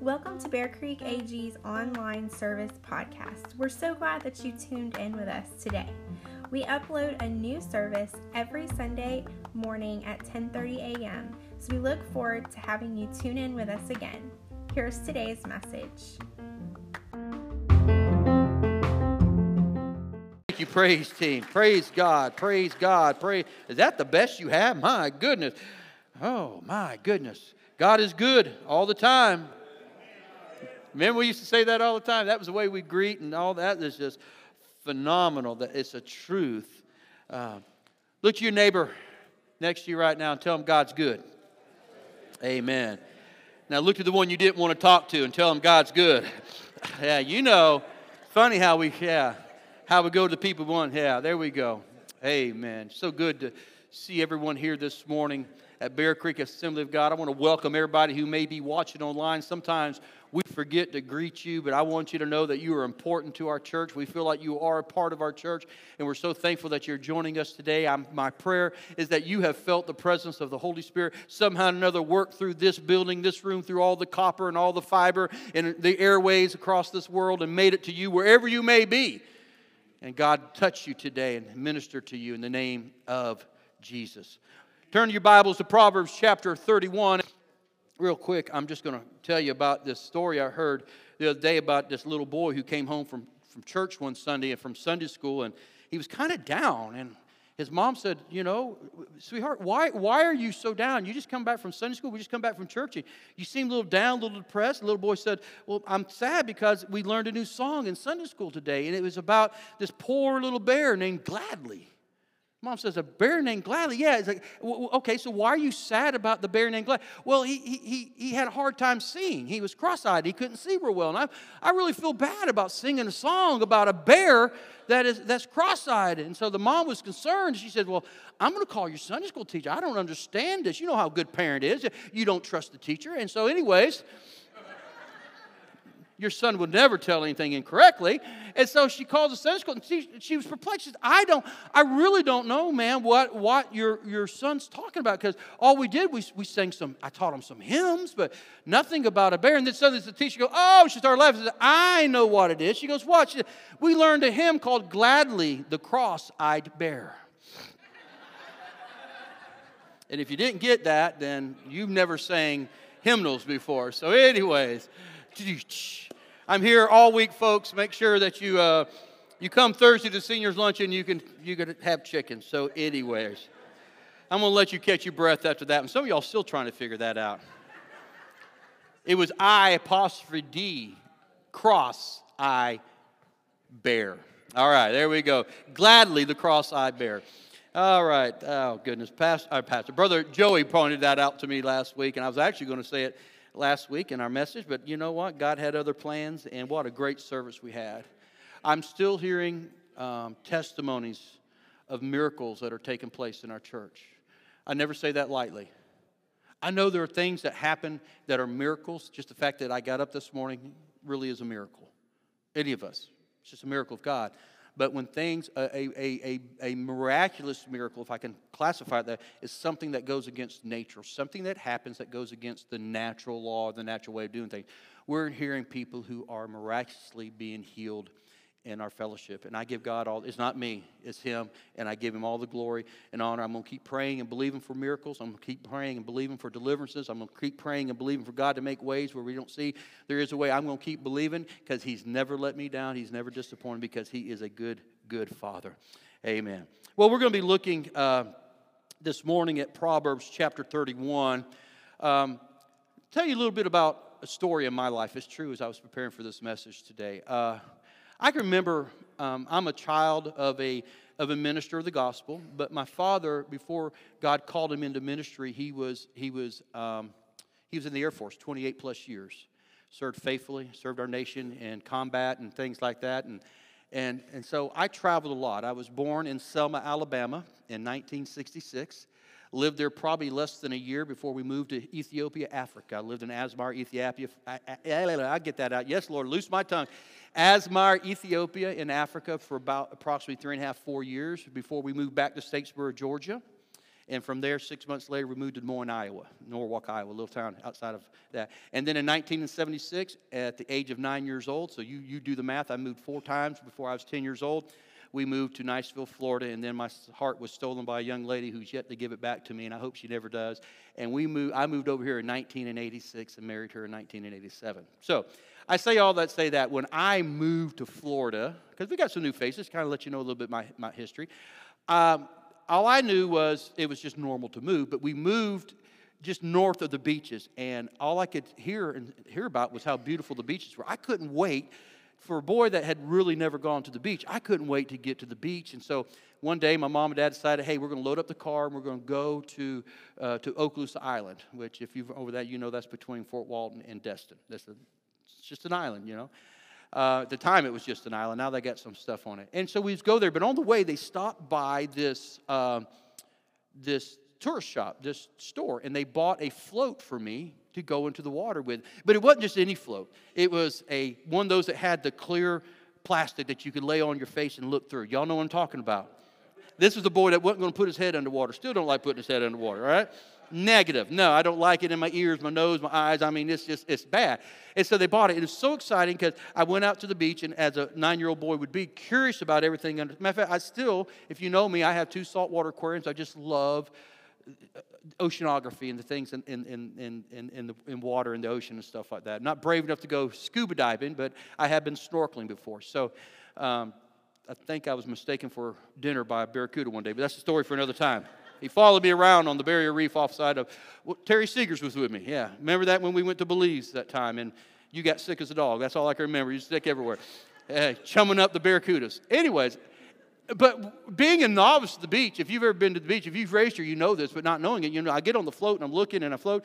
Welcome to Bear Creek AG's online service podcast. We're so glad that you tuned in with us today. We upload a new service every Sunday morning at 10:30 a.m. So we look forward to having you tune in with us again. Here's today's message. Praise team. Praise God. Praise God. Praise. Is that the best you have? My goodness. Oh, my goodness. God is good all the time. Remember, we used to say that all the time. That was the way we greet, and all that is just phenomenal. That it's a truth. Uh, look to your neighbor next to you right now and tell him God's good. Amen. Now look to the one you didn't want to talk to and tell him God's good. yeah, you know. Funny how we yeah how we go to the people one. Yeah, there we go. Amen. So good to see everyone here this morning at Bear Creek Assembly of God. I want to welcome everybody who may be watching online. Sometimes we forget to greet you, but I want you to know that you are important to our church. We feel like you are a part of our church, and we're so thankful that you're joining us today. I'm, my prayer is that you have felt the presence of the Holy Spirit somehow another work through this building, this room, through all the copper and all the fiber and the airways across this world, and made it to you wherever you may be. And God touch you today and minister to you in the name of Jesus. Turn your Bibles to Proverbs chapter 31 real quick, I'm just going to tell you about this story I heard the other day about this little boy who came home from, from church one Sunday and from Sunday school, and he was kind of down. And his mom said, You know, sweetheart, why, why are you so down? You just come back from Sunday school, we just come back from church. You seem a little down, a little depressed. The little boy said, Well, I'm sad because we learned a new song in Sunday school today, and it was about this poor little bear named Gladly. Mom says, A bear named Gladly? Yeah. It's like, okay, so why are you sad about the bear named Gladly? Well, he, he, he had a hard time seeing. He was cross eyed. He couldn't see real well. And I, I really feel bad about singing a song about a bear that is, that's cross eyed. And so the mom was concerned. She said, Well, I'm going to call your Sunday school teacher. I don't understand this. You know how a good parent is. You don't trust the teacher. And so, anyways, your son would never tell anything incorrectly. And so she calls the Sunday school and she, she was perplexed. She said, I don't, I really don't know, man, what, what your, your son's talking about. Because all we did, we, we sang some, I taught him some hymns, but nothing about a bear. And then suddenly the teacher goes, Oh, she started laughing. She said, I know what it is. She goes, What? She said, we learned a hymn called Gladly, the Cross I'd Bear. and if you didn't get that, then you've never sang hymnals before. So, anyways, I'm here all week, folks. Make sure that you uh, you come Thursday to seniors luncheon. You can you can have chicken. So, anyways, I'm gonna let you catch your breath after that. And some of y'all still trying to figure that out. It was I apostrophe D cross I bear. All right, there we go. Gladly the cross I bear. All right. Oh goodness, Pastor, uh, Pastor, brother Joey pointed that out to me last week, and I was actually going to say it last week in our message, but you know what? God had other plans, and what a great service we had. I'm still hearing um, testimonies of miracles that are taking place in our church. I never say that lightly. I know there are things that happen that are miracles. Just the fact that I got up this morning really is a miracle. Any of us. It's just a miracle of God. But when things, a, a, a, a miraculous miracle, if I can classify that, is something that goes against nature, something that happens that goes against the natural law, the natural way of doing things. We're hearing people who are miraculously being healed in our fellowship. And I give God all, it's not me, it's Him. And I give Him all the glory and honor. I'm going to keep praying and believing for miracles. I'm going to keep praying and believing for deliverances. I'm going to keep praying and believing for God to make ways where we don't see there is a way. I'm going to keep believing because He's never let me down. He's never disappointed because He is a good, good Father. Amen. Well, we're going to be looking uh, this morning at Proverbs chapter 31. Um, tell you a little bit about a story in my life. It's true as I was preparing for this message today. Uh, I can remember um, I'm a child of a, of a minister of the gospel, but my father, before God called him into ministry, he was, he was, um, he was in the Air Force 28 plus years. Served faithfully, served our nation in combat and things like that. And, and, and so I traveled a lot. I was born in Selma, Alabama in 1966 lived there probably less than a year before we moved to Ethiopia, Africa. I lived in Asmar, Ethiopia. I, I, I, get that out. Yes, Lord, loose my tongue. Asmar, Ethiopia, in Africa for about approximately three and a half, four years before we moved back to Statesboro, Georgia. And from there, six months later, we moved to Des Moines, Iowa, Norwalk, Iowa, a little town outside of that. And then in 1976, at the age of nine years old, so you, you do the math, I moved four times before I was 10 years old. We moved to Niceville, Florida, and then my heart was stolen by a young lady who's yet to give it back to me, and I hope she never does. And we moved, I moved over here in 1986 and married her in 1987. So I say all that, say that when I moved to Florida, because we got some new faces, kind of let you know a little bit my, my history. Um, all I knew was it was just normal to move, but we moved just north of the beaches, and all I could hear and hear about was how beautiful the beaches were. I couldn't wait for a boy that had really never gone to the beach. I couldn't wait to get to the beach, and so one day my mom and dad decided, hey, we're going to load up the car and we're going to go to uh, to Okaloosa Island, which if you've over that, you know that's between Fort Walton and Destin. That's a, it's just an island, you know. Uh, at the time, it was just an island. Now they got some stuff on it. And so we go there. But on the way, they stopped by this, uh, this tourist shop, this store, and they bought a float for me to go into the water with. But it wasn't just any float. It was a one of those that had the clear plastic that you could lay on your face and look through. Y'all know what I'm talking about. This was the boy that wasn't going to put his head underwater. Still don't like putting his head underwater, right? Negative. No, I don't like it in my ears, my nose, my eyes. I mean, it's just, it's bad. And so they bought it. It was so exciting because I went out to the beach and as a nine year old boy would be curious about everything. Matter of fact, I still, if you know me, I have two saltwater aquariums. I just love uh, oceanography and the things in, in, in, in, in, the, in water and the ocean and stuff like that. not brave enough to go scuba diving, but I have been snorkeling before. So um, I think I was mistaken for dinner by a barracuda one day, but that's a story for another time. He followed me around on the barrier reef offside of well, Terry Seegers was with me. Yeah, remember that when we went to Belize that time and you got sick as a dog. That's all I can remember. You sick everywhere, uh, chumming up the barracudas. Anyways, but being a novice at the beach, if you've ever been to the beach, if you've raced here, you know this. But not knowing it, you know, I get on the float and I'm looking and I float.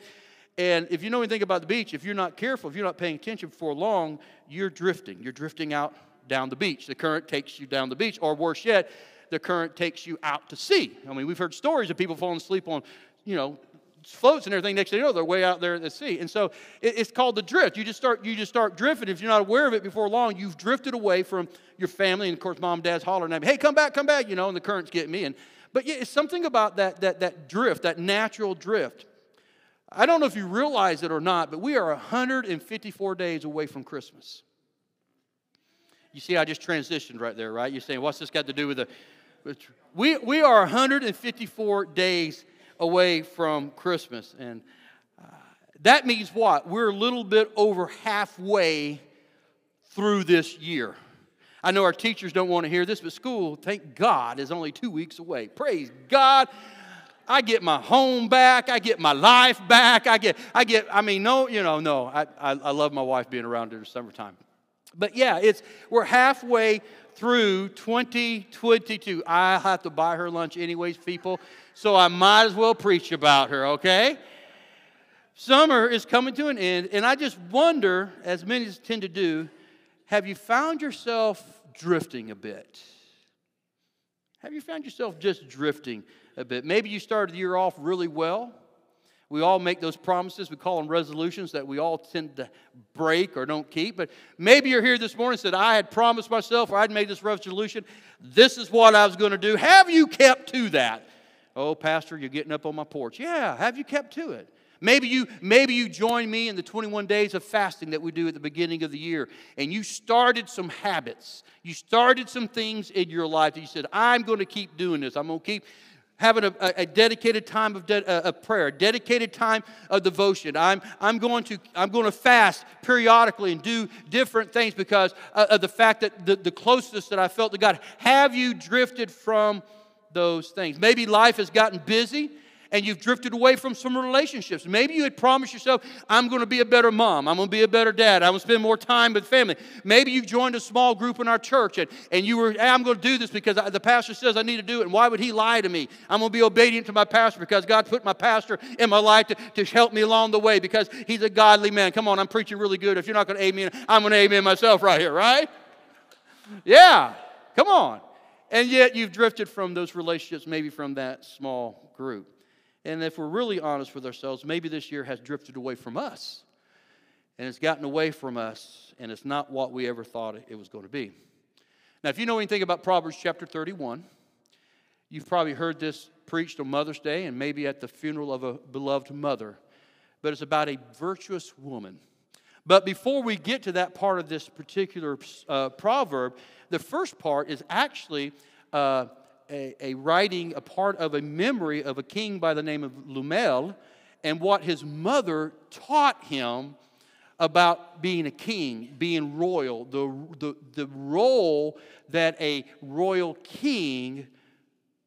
And if you know anything about the beach, if you're not careful, if you're not paying attention for long, you're drifting. You're drifting out down the beach. The current takes you down the beach, or worse yet, the current takes you out to sea. I mean, we've heard stories of people falling asleep on, you know, floats and everything. Next thing you know, they're way out there at the sea. And so it's called the drift. You just start, you just start drifting. If you're not aware of it before long, you've drifted away from your family. And of course, mom and dad's hollering at me, hey, come back, come back, you know, and the current's getting me. And, but yeah, it's something about that, that, that drift, that natural drift. I don't know if you realize it or not, but we are 154 days away from Christmas. You see, I just transitioned right there, right? You're saying, what's this got to do with the we, we are 154 days away from Christmas. And uh, that means what? We're a little bit over halfway through this year. I know our teachers don't want to hear this, but school, thank God, is only two weeks away. Praise God. I get my home back. I get my life back. I get, I get, I mean, no, you know, no. I, I, I love my wife being around in the summertime. But yeah, it's, we're halfway through 2022. I have to buy her lunch anyways, people, so I might as well preach about her, okay? Summer is coming to an end, and I just wonder, as many tend to do, have you found yourself drifting a bit? Have you found yourself just drifting a bit? Maybe you started the year off really well. We all make those promises. We call them resolutions that we all tend to break or don't keep. But maybe you're here this morning and said, I had promised myself or I'd made this resolution. This is what I was going to do. Have you kept to that? Oh, Pastor, you're getting up on my porch. Yeah, have you kept to it? Maybe you, maybe you join me in the 21 days of fasting that we do at the beginning of the year, and you started some habits. You started some things in your life that you said, I'm going to keep doing this. I'm going to keep having a, a dedicated time of, de- uh, of prayer, a dedicated time of devotion. I'm, I'm, going to, I'm going to fast periodically and do different things because of the fact that the, the closeness that I felt to God. Have you drifted from those things? Maybe life has gotten busy and you've drifted away from some relationships. Maybe you had promised yourself, I'm going to be a better mom. I'm going to be a better dad. I'm going to spend more time with family. Maybe you joined a small group in our church and, and you were, hey, I'm going to do this because I, the pastor says I need to do it. And why would he lie to me? I'm going to be obedient to my pastor because God put my pastor in my life to, to help me along the way because he's a godly man. Come on, I'm preaching really good. If you're not going to amen, I'm going to amen myself right here, right? Yeah, come on. And yet you've drifted from those relationships, maybe from that small group. And if we're really honest with ourselves, maybe this year has drifted away from us. And it's gotten away from us, and it's not what we ever thought it was going to be. Now, if you know anything about Proverbs chapter 31, You've probably heard this preached on Mother's Day and maybe at the funeral of a beloved mother, but it's about a virtuous woman. But before we get to that part of this particular uh, proverb, the first part is actually uh, a, a, writing, a part of a memory of a king by the name of Lemuel and what his mother taught him about being a king, being royal, the, the, the role that a royal king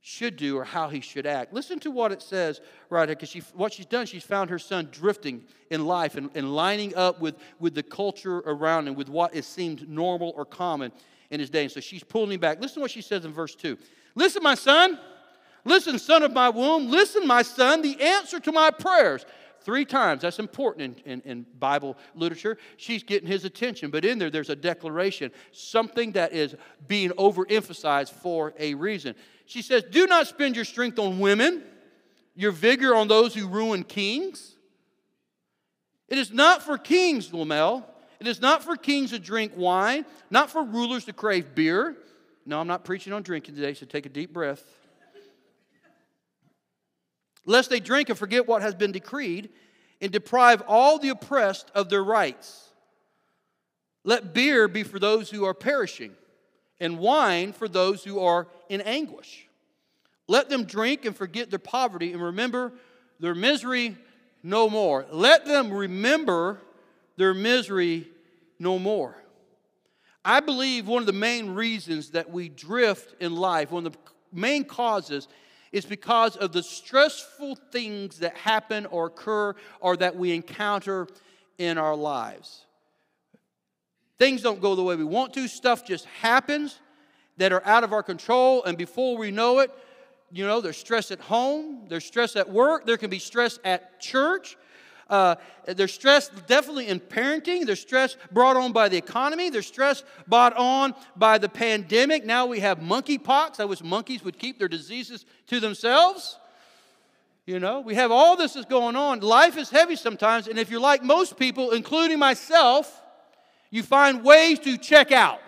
should do or how he should act. Listen to what it says right here, because she, what she's done, she's found her son drifting in life and, and lining up with, with the culture around him, with what is seemed normal or common in his day. And so she's pulling him back. Listen to what she says in verse 2. Listen, my son. Listen, son of my womb. Listen, my son, the answer to my prayers. Three times, that's important in, in, in, Bible literature. She's getting his attention, but in there, there's a declaration, something that is being overemphasized for a reason. She says, Do not spend your strength on women, your vigor on those who ruin kings. It is not for kings, Lemuel. It is not for kings to drink wine, not for rulers to crave beer. No, I'm not preaching on drinking today, so take a deep breath lest they drink and forget what has been decreed and deprive all the oppressed of their rights. Let beer be for those who are perishing, and wine for those who are in anguish. Let them drink and forget their poverty and remember their misery no more. Let them remember their misery no more. I believe one of the main reasons that we drift in life, one of the main causes, is because of the stressful things that happen or occur or that we encounter in our lives. Things don't go the way we want to, stuff just happens that are out of our control, and before we know it, you know, there's stress at home, there's stress at work, there can be stress at church, uh, there's stress definitely in parenting. There's stress brought on by the economy. There's stress brought on by the pandemic. Now we have monkeypox. I wish monkeys would keep their diseases to themselves. You know, we have all this is going on. Life is heavy sometimes, and if you're like most people, including myself, you find ways to check out.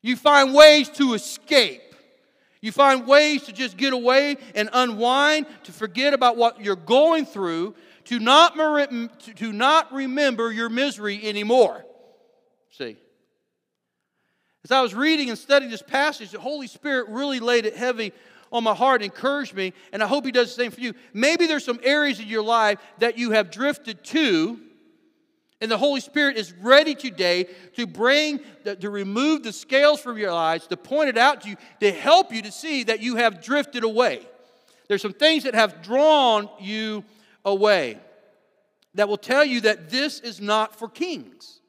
You find ways to escape. You find ways to just get away and unwind, to forget about what you're going through, to not, to not remember your misery anymore. See? As I was reading and studying this passage, the Holy Spirit really laid it heavy on my heart, encouraged me, and I hope He does the same for you. Maybe there's some areas in your life that you have drifted to and the Holy Spirit is ready today to bring, to remove the scales from your eyes, to point it out to you, to help you to see that you have drifted away. There's some things that have drawn you away that will tell you that this is not for kings.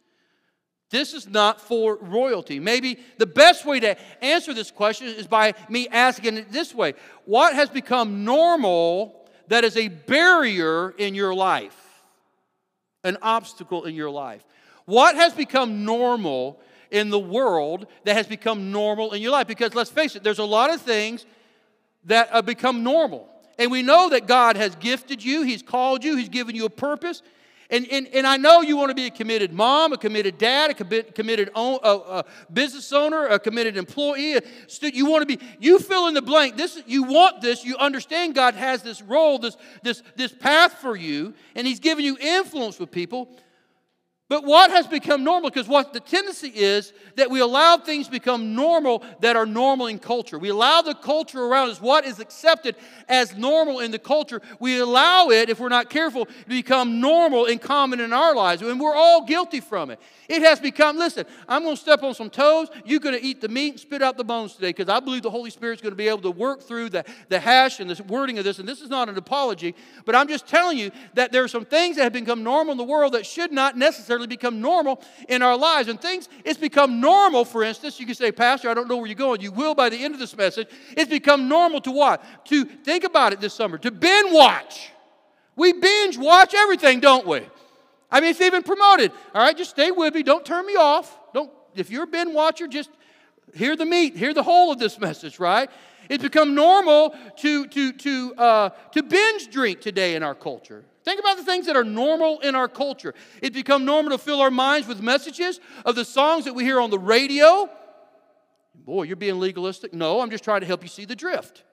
This is not for royalty. Maybe the best way to answer this question is by me asking it this way What has become normal that is a barrier in your life? An obstacle in your life? What has become normal in the world that has become normal in your life? Because let's face it, there's a lot of things that have become normal. And we know that God has gifted you, He's called you, He's given you a purpose. And, and, and I know you want to be a committed mom, a committed dad, a committed own, a, a business owner, a committed employee. A you want to be, you fill in the blank. This, you want this. You understand God has this role, this, this, this path for you, and He's given you influence with people. But what has become normal? Because what the tendency is that we allow things become normal that are normal in culture. We allow the culture around us, what is accepted as normal in the culture, we allow it, if we're not careful, to become normal and common in our lives. And we're all guilty from it. It has become, listen, I'm going to step on some toes. You're going to eat the meat and spit out the bones today because I believe the Holy Spirit's going to be able to work through the, the hash and the wording of this. And this is not an apology, but I'm just telling you that there are some things that have become normal in the world that should not necessarily become normal in our lives. And things, it's become normal, for instance, you can say, Pastor, I don't know where you're going. You will by the end of this message. It's become normal to what? To think about it this summer, to binge watch. We binge watch everything, don't we? I mean, it's even promoted. All right, just stay with me. Don't turn me off. Don't, if you're a binge watcher, just hear the meat, hear the whole of this message, right? It's become normal to, to, to, uh, to binge drink today in our culture. Think about the things that are normal in our culture. It's become normal to fill our minds with messages of the songs that we hear on the radio. Boy, you're being legalistic. No, I'm just trying to help you see the drift.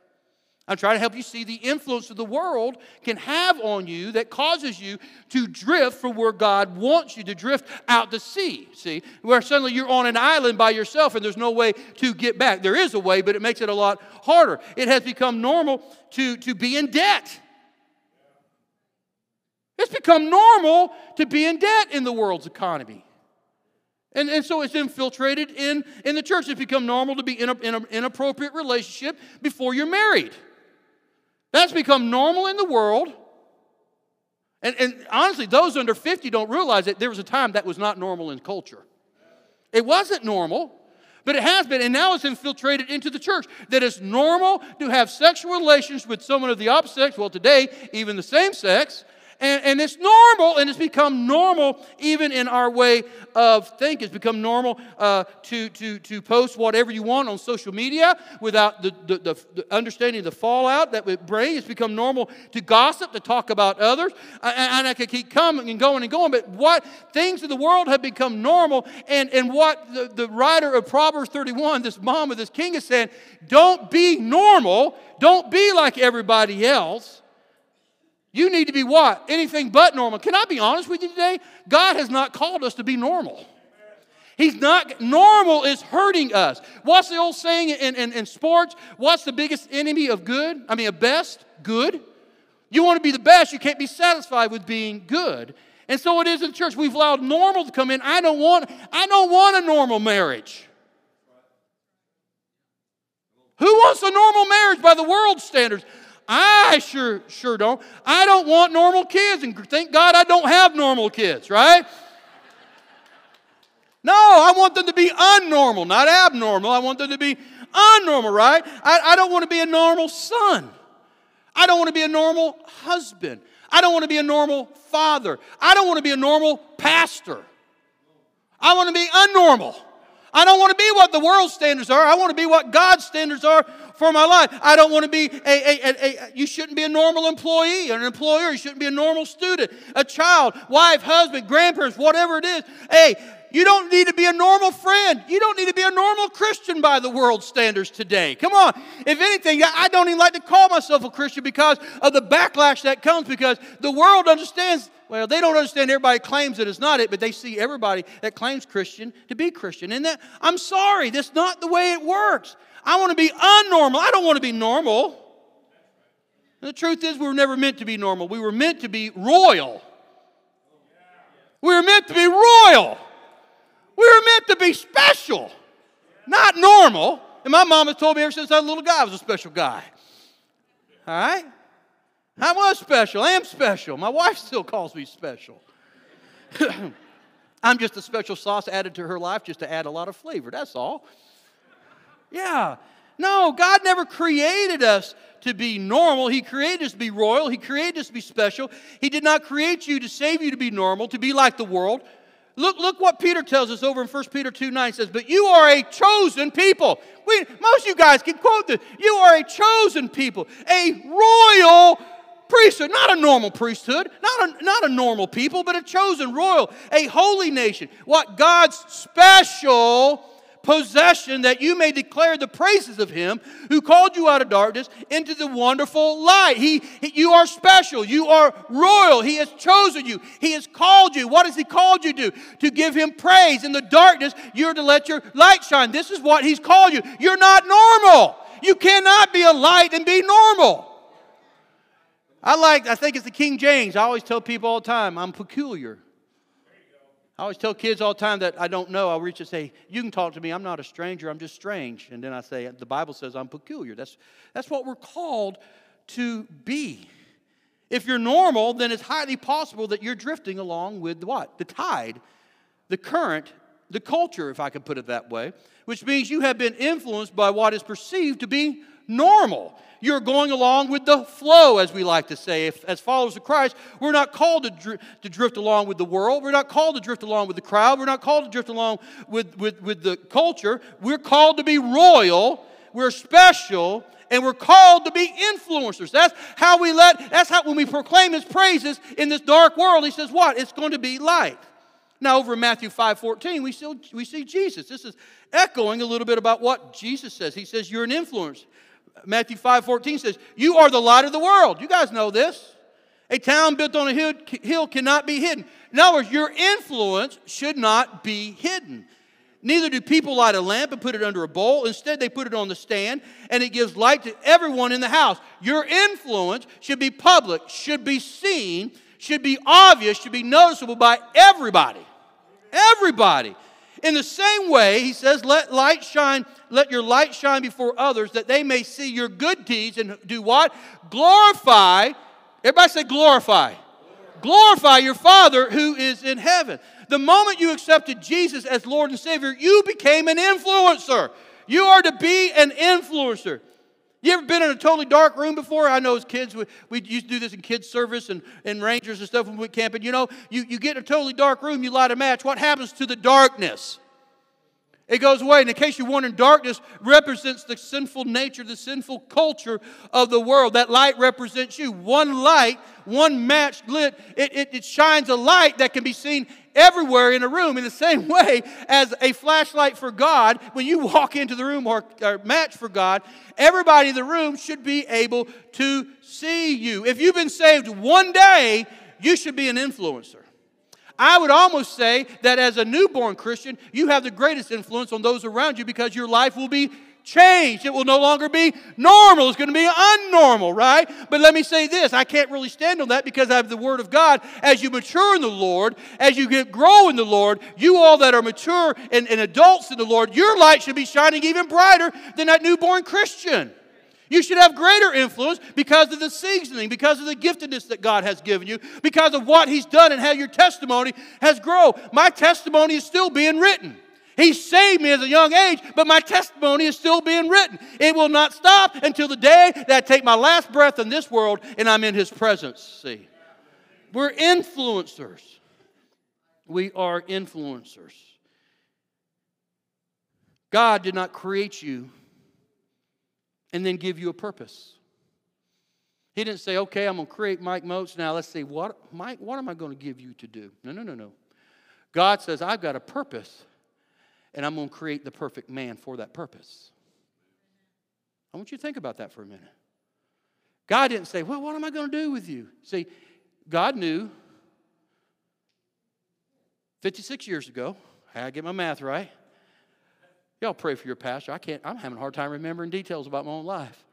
I'm trying to help you see the influence that the world can have on you that causes you to drift from where God wants you to drift out to sea. See, where suddenly you're on an island by yourself and there's no way to get back. There is a way, but it makes it a lot harder. It has become normal to, to be in debt. It's become normal to be in debt in the world's economy. And, and so it's infiltrated in, in the church. It's become normal to be in, a, in an inappropriate relationship before you're married. That's become normal in the world. And, and honestly, those under 50 don't realize that there was a time that was not normal in culture. It wasn't normal, but it has been, and now it's infiltrated into the church. That it's normal to have sexual relations with someone of the opposite sex, well, today, even the same sex, and, and it's normal, and it's become normal even in our way of thinking. It's become normal uh, to, to, to post whatever you want on social media without the, the, the, the understanding the fallout that would bring. It's become normal to gossip, to talk about others. And, and I could keep coming and going and going, but what things of the world have become normal, and, and what the, the writer of Proverbs 31, this mom of this king, is saying don't be normal, don't be like everybody else. You need to be what? Anything but normal. Can I be honest with you today? God has not called us to be normal. He's not, normal is hurting us. What's the old saying in, in, in sports? What's the biggest enemy of good? I mean, of best? Good. You want to be the best, you can't be satisfied with being good. And so it is in church. We've allowed normal to come in. I don't want, I don't want a normal marriage. Who wants a normal marriage by the world standards? I sure sure don't. I don't want normal kids, and thank God I don't have normal kids, right? No, I want them to be unnormal, not abnormal. I want them to be unnormal, right? I, I don't want to be a normal son. I don't want to be a normal husband. I don't want to be a normal father. I don't want to be a normal pastor. I want to be unnormal. I don't want to be what the world standards are. I want to be what God's standards are for my life. I don't want to be a, a, a, a, you shouldn't be a normal employee or an employer. You shouldn't be a normal student, a child, wife, husband, grandparents, whatever it is. Hey, you don't need to be a normal friend. You don't need to be a normal Christian by the world standards today. Come on. If anything, I don't even like to call myself a Christian because of the backlash that comes because the world understands, well, they don't understand everybody claims that it's not it, but they see everybody that claims Christian to be Christian. And that, I'm sorry, that's not the way it works. I want to be unnormal. I don't want to be normal. And the truth is, we were never meant to be normal. We were meant to be royal. We were meant to be royal. We were meant to be special, not normal. And my mom has told me ever since I was a little guy I was a special guy. All right? I was special. I am special. My wife still calls me special. I'm just a special sauce added to her life just to add a lot of flavor. That's all. Yeah. No, God never created us to be normal. He created us to be royal. He created us to be special. He did not create you to save you to be normal, to be like the world. Look, look what Peter tells us over in 1 Peter 2 9 says, But you are a chosen people. We, most of you guys can quote this. You are a chosen people, a royal priesthood, not a normal priesthood, not a, not a normal people, but a chosen royal, a holy nation. What God's special possession that you may declare the praises of him who called you out of darkness into the wonderful light. He, you are special. You are royal. He has chosen you. He has called you. What has he called you to? To give him praise. In the darkness, you're to let your light shine. This is what he's called you. You're not normal. You cannot be a light and be normal. I like, I think it's the King James. I always tell people all the time, I'm peculiar. I always tell kids all the time that I don't know. I'll reach and say, You can talk to me. I'm not a stranger. I'm just strange. And then I say, The Bible says I'm peculiar. That's, that's what we're called to be. If you're normal, then it's highly possible that you're drifting along with what? The tide, the current, the culture, if I could put it that way, which means you have been influenced by what is perceived to be normal. You're going along with the flow, as we like to say. If, as followers of Christ, we're not called to, dr- to drift along with the world. We're not called to drift along with the crowd. We're not called to drift along with, with, with the culture. We're called to be royal. We're special and we're called to be influencers. That's how we let, that's how when we proclaim his praises in this dark world, he says, what? It's going to be light. Now, over in Matthew 5 14, we, still, we see Jesus. This is echoing a little bit about what Jesus says. He says, You're an influence. Matthew 5 14 says, You are the light of the world. You guys know this. A town built on a hill, hill cannot be hidden. In other words, your influence should not be hidden. Neither do people light a lamp and put it under a bowl. Instead, they put it on the stand, and it gives light to everyone in the house. Your influence should be public, should be seen, should be obvious, should be noticeable by everybody. Everybody. In the same way, he says, let light shine, let your light shine before others that they may see your good deeds and do what? Glorify. Everybody say glorify. Glorify your Father who is in heaven. The moment you accepted Jesus as Lord and Savior, you became an influencer. You are to be an influencer. You ever been in a totally dark room before? I know as kids, we, we used to do this in kids' service and, and rangers and stuff when we went camping. You know, you, you get in a totally dark room, you light a match. What happens to the darkness? It goes away. And in case you're wondering, darkness represents the sinful nature, the sinful culture of the world. That light represents you. One light, one match lit, it, it, it shines a light that can be seen everywhere in a room. In the same way as a flashlight for God, when you walk into the room or, or match for God, everybody in the room should be able to see you. If you've been saved one day, you should be an influencer. I would almost say that as a newborn Christian, you have the greatest influence on those around you because your life will be changed. It will no longer be normal. It's going to be unnormal, right? But let me say this I can't really stand on that because I have the Word of God. As you mature in the Lord, as you get grow in the Lord, you all that are mature and, and adults in the Lord, your light should be shining even brighter than that newborn Christian. You should have greater influence because of the seasoning, because of the giftedness that God has given you, because of what He's done and how your testimony has grown. My testimony is still being written. He saved me as a young age, but my testimony is still being written. It will not stop until the day that I take my last breath in this world and I'm in His presence. See, we're influencers. We are influencers. God did not create you and then give you a purpose. He didn't say, okay, I'm going to create Mike Moats. Now let's see, what, Mike, what am I going to give you to do? No, no, no, no. God says, I've got a purpose, and I'm going to create the perfect man for that purpose. I want you to think about that for a minute. God didn't say, well, what am I going to do with you? See, God knew 56 years ago, I get my math right, Y'all pray for your pastor. I can't, I'm having a hard time remembering details about my own life.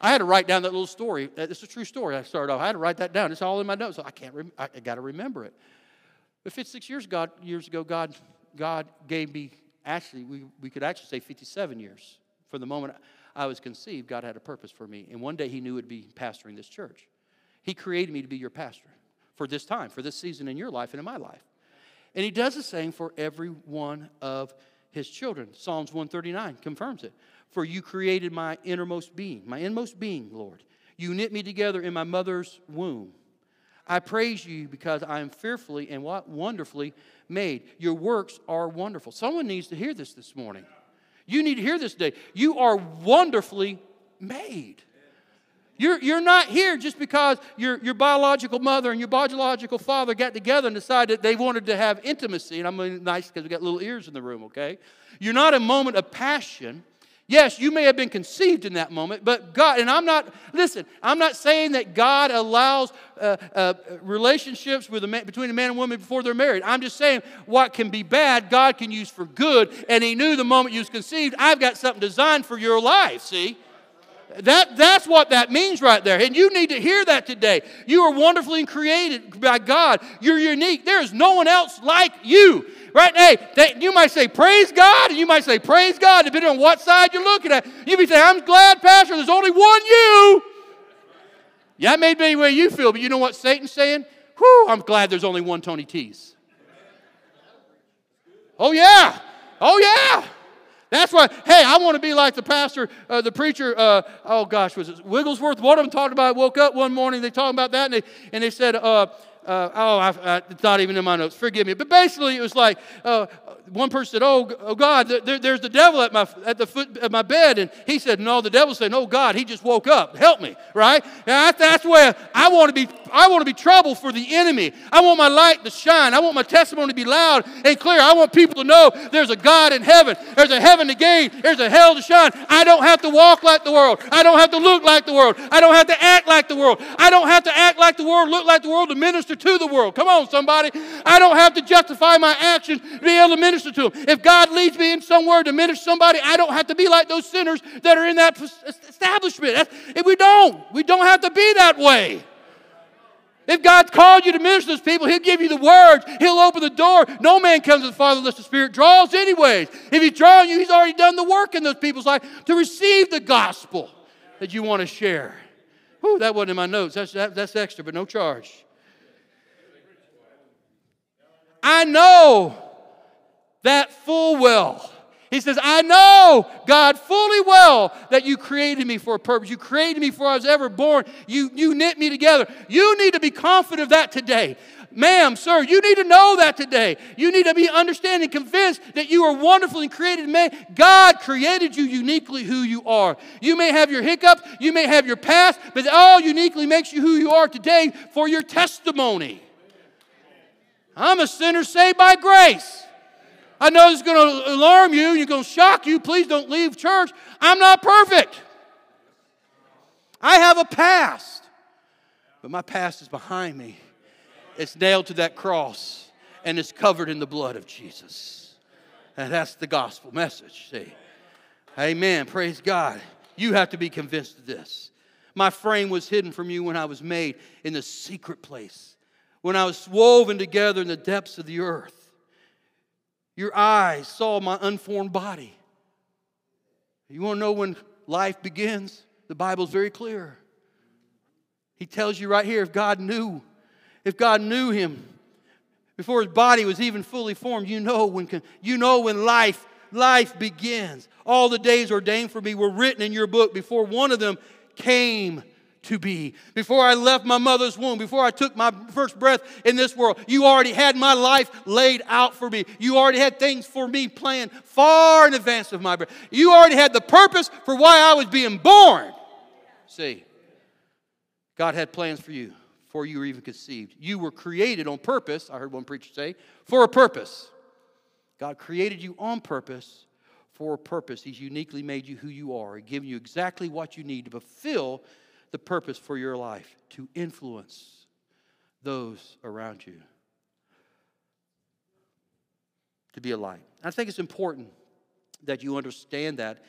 I had to write down that little story. Uh, it's a true story. I started off. I had to write that down. It's all in my notes. So I can't. Rem- I, got to remember it. But 56 years, God, years ago, God, God gave me. Actually, we, we could actually say 57 years. From the moment I was conceived, God had a purpose for me, and one day He knew it'd be pastoring this church. He created me to be your pastor for this time, for this season in your life and in my life, and He does the same for every one of his children. Psalms 139 confirms it. For you created my innermost being, my inmost being, Lord. You knit me together in my mother's womb. I praise you because I am fearfully and what wonderfully made. Your works are wonderful. Someone needs to hear this this morning. You need to hear this today. You are wonderfully made. You're, you're not here just because your, your biological mother and your biological father got together and decided they wanted to have intimacy. And I'm nice because we got little ears in the room, okay? You're not a moment of passion. Yes, you may have been conceived in that moment, but God, and I'm not, listen, I'm not saying that God allows uh, uh, relationships with a man, between a man and woman before they're married. I'm just saying what can be bad, God can use for good, and He knew the moment you was conceived, I've got something designed for your life, see? That, that's what that means right there. And you need to hear that today. You are wonderfully created by God. You're unique. There is no one else like you. Right? Hey, they, you might say, Praise God, and you might say, Praise God, depending on what side you're looking at. You may say, I'm glad, Pastor, there's only one you. Yeah, that may be the way you feel, but you know what Satan's saying? Whew, I'm glad there's only one Tony Tees. Oh, yeah. Oh, yeah. That's why, hey, I want to be like the pastor, uh, the preacher, uh, oh gosh, was it Wigglesworth? One of them talked about, woke up one morning, they talked about that, and they, and they said, uh, uh, oh, I, I, it's not even in my notes. Forgive me. But basically, it was like uh, one person said, "Oh, oh God, there, there's the devil at my at the foot of my bed," and he said, "No." The devil said, "Oh God, he just woke up. Help me!" Right? And that's where I want to be. I want to be trouble for the enemy. I want my light to shine. I want my testimony to be loud and clear. I want people to know there's a God in heaven. There's a heaven to gain. There's a hell to shine. I don't have to walk like the world. I don't have to look like the world. I don't have to act like the world. I don't have to act like the world, look like the world to minister to the world. Come on, somebody. I don't have to justify my actions to be able to minister to them. If God leads me in somewhere to minister somebody, I don't have to be like those sinners that are in that establishment. If we don't, we don't have to be that way. If God's called you to minister to those people, He'll give you the words. He'll open the door. No man comes to the Father unless the Spirit draws, anyways. If He's drawing you, He's already done the work in those people's life to receive the gospel that you want to share. Whew, that wasn't in my notes. That's, that, that's extra, but no charge. I know that full well. He says, I know, God, fully well that you created me for a purpose. You created me before I was ever born. You, you knit me together. You need to be confident of that today. Ma'am, sir, you need to know that today. You need to be understanding, convinced that you are wonderfully created man. God created you uniquely who you are. You may have your hiccups, you may have your past, but it all uniquely makes you who you are today for your testimony. I'm a sinner saved by grace. I know it's going to alarm you, you're going to shock you. Please don't leave church. I'm not perfect. I have a past, but my past is behind me. It's nailed to that cross and it's covered in the blood of Jesus. And that's the gospel message, see. Amen. Praise God. You have to be convinced of this. My frame was hidden from you when I was made in the secret place when I was woven together in the depths of the earth. Your eyes saw my unformed body. You want to know when life begins? The Bible's very clear. He tells you right here if God knew, if God knew him before his body was even fully formed, you know when you know when life life begins. All the days ordained for me were written in your book before one of them came to be. Before I left my mother's womb, before I took my first breath in this world, you already had my life laid out for me. You already had things for me planned far in advance of my birth. You already had the purpose for why I was being born. See, God had plans for you before you were even conceived. You were created on purpose, I heard one preacher say, for a purpose. God created you on purpose for a purpose. He's uniquely made you who you are and given you exactly what you need to fulfill the purpose for your life to influence those around you, to be a light. I think it's important that you understand that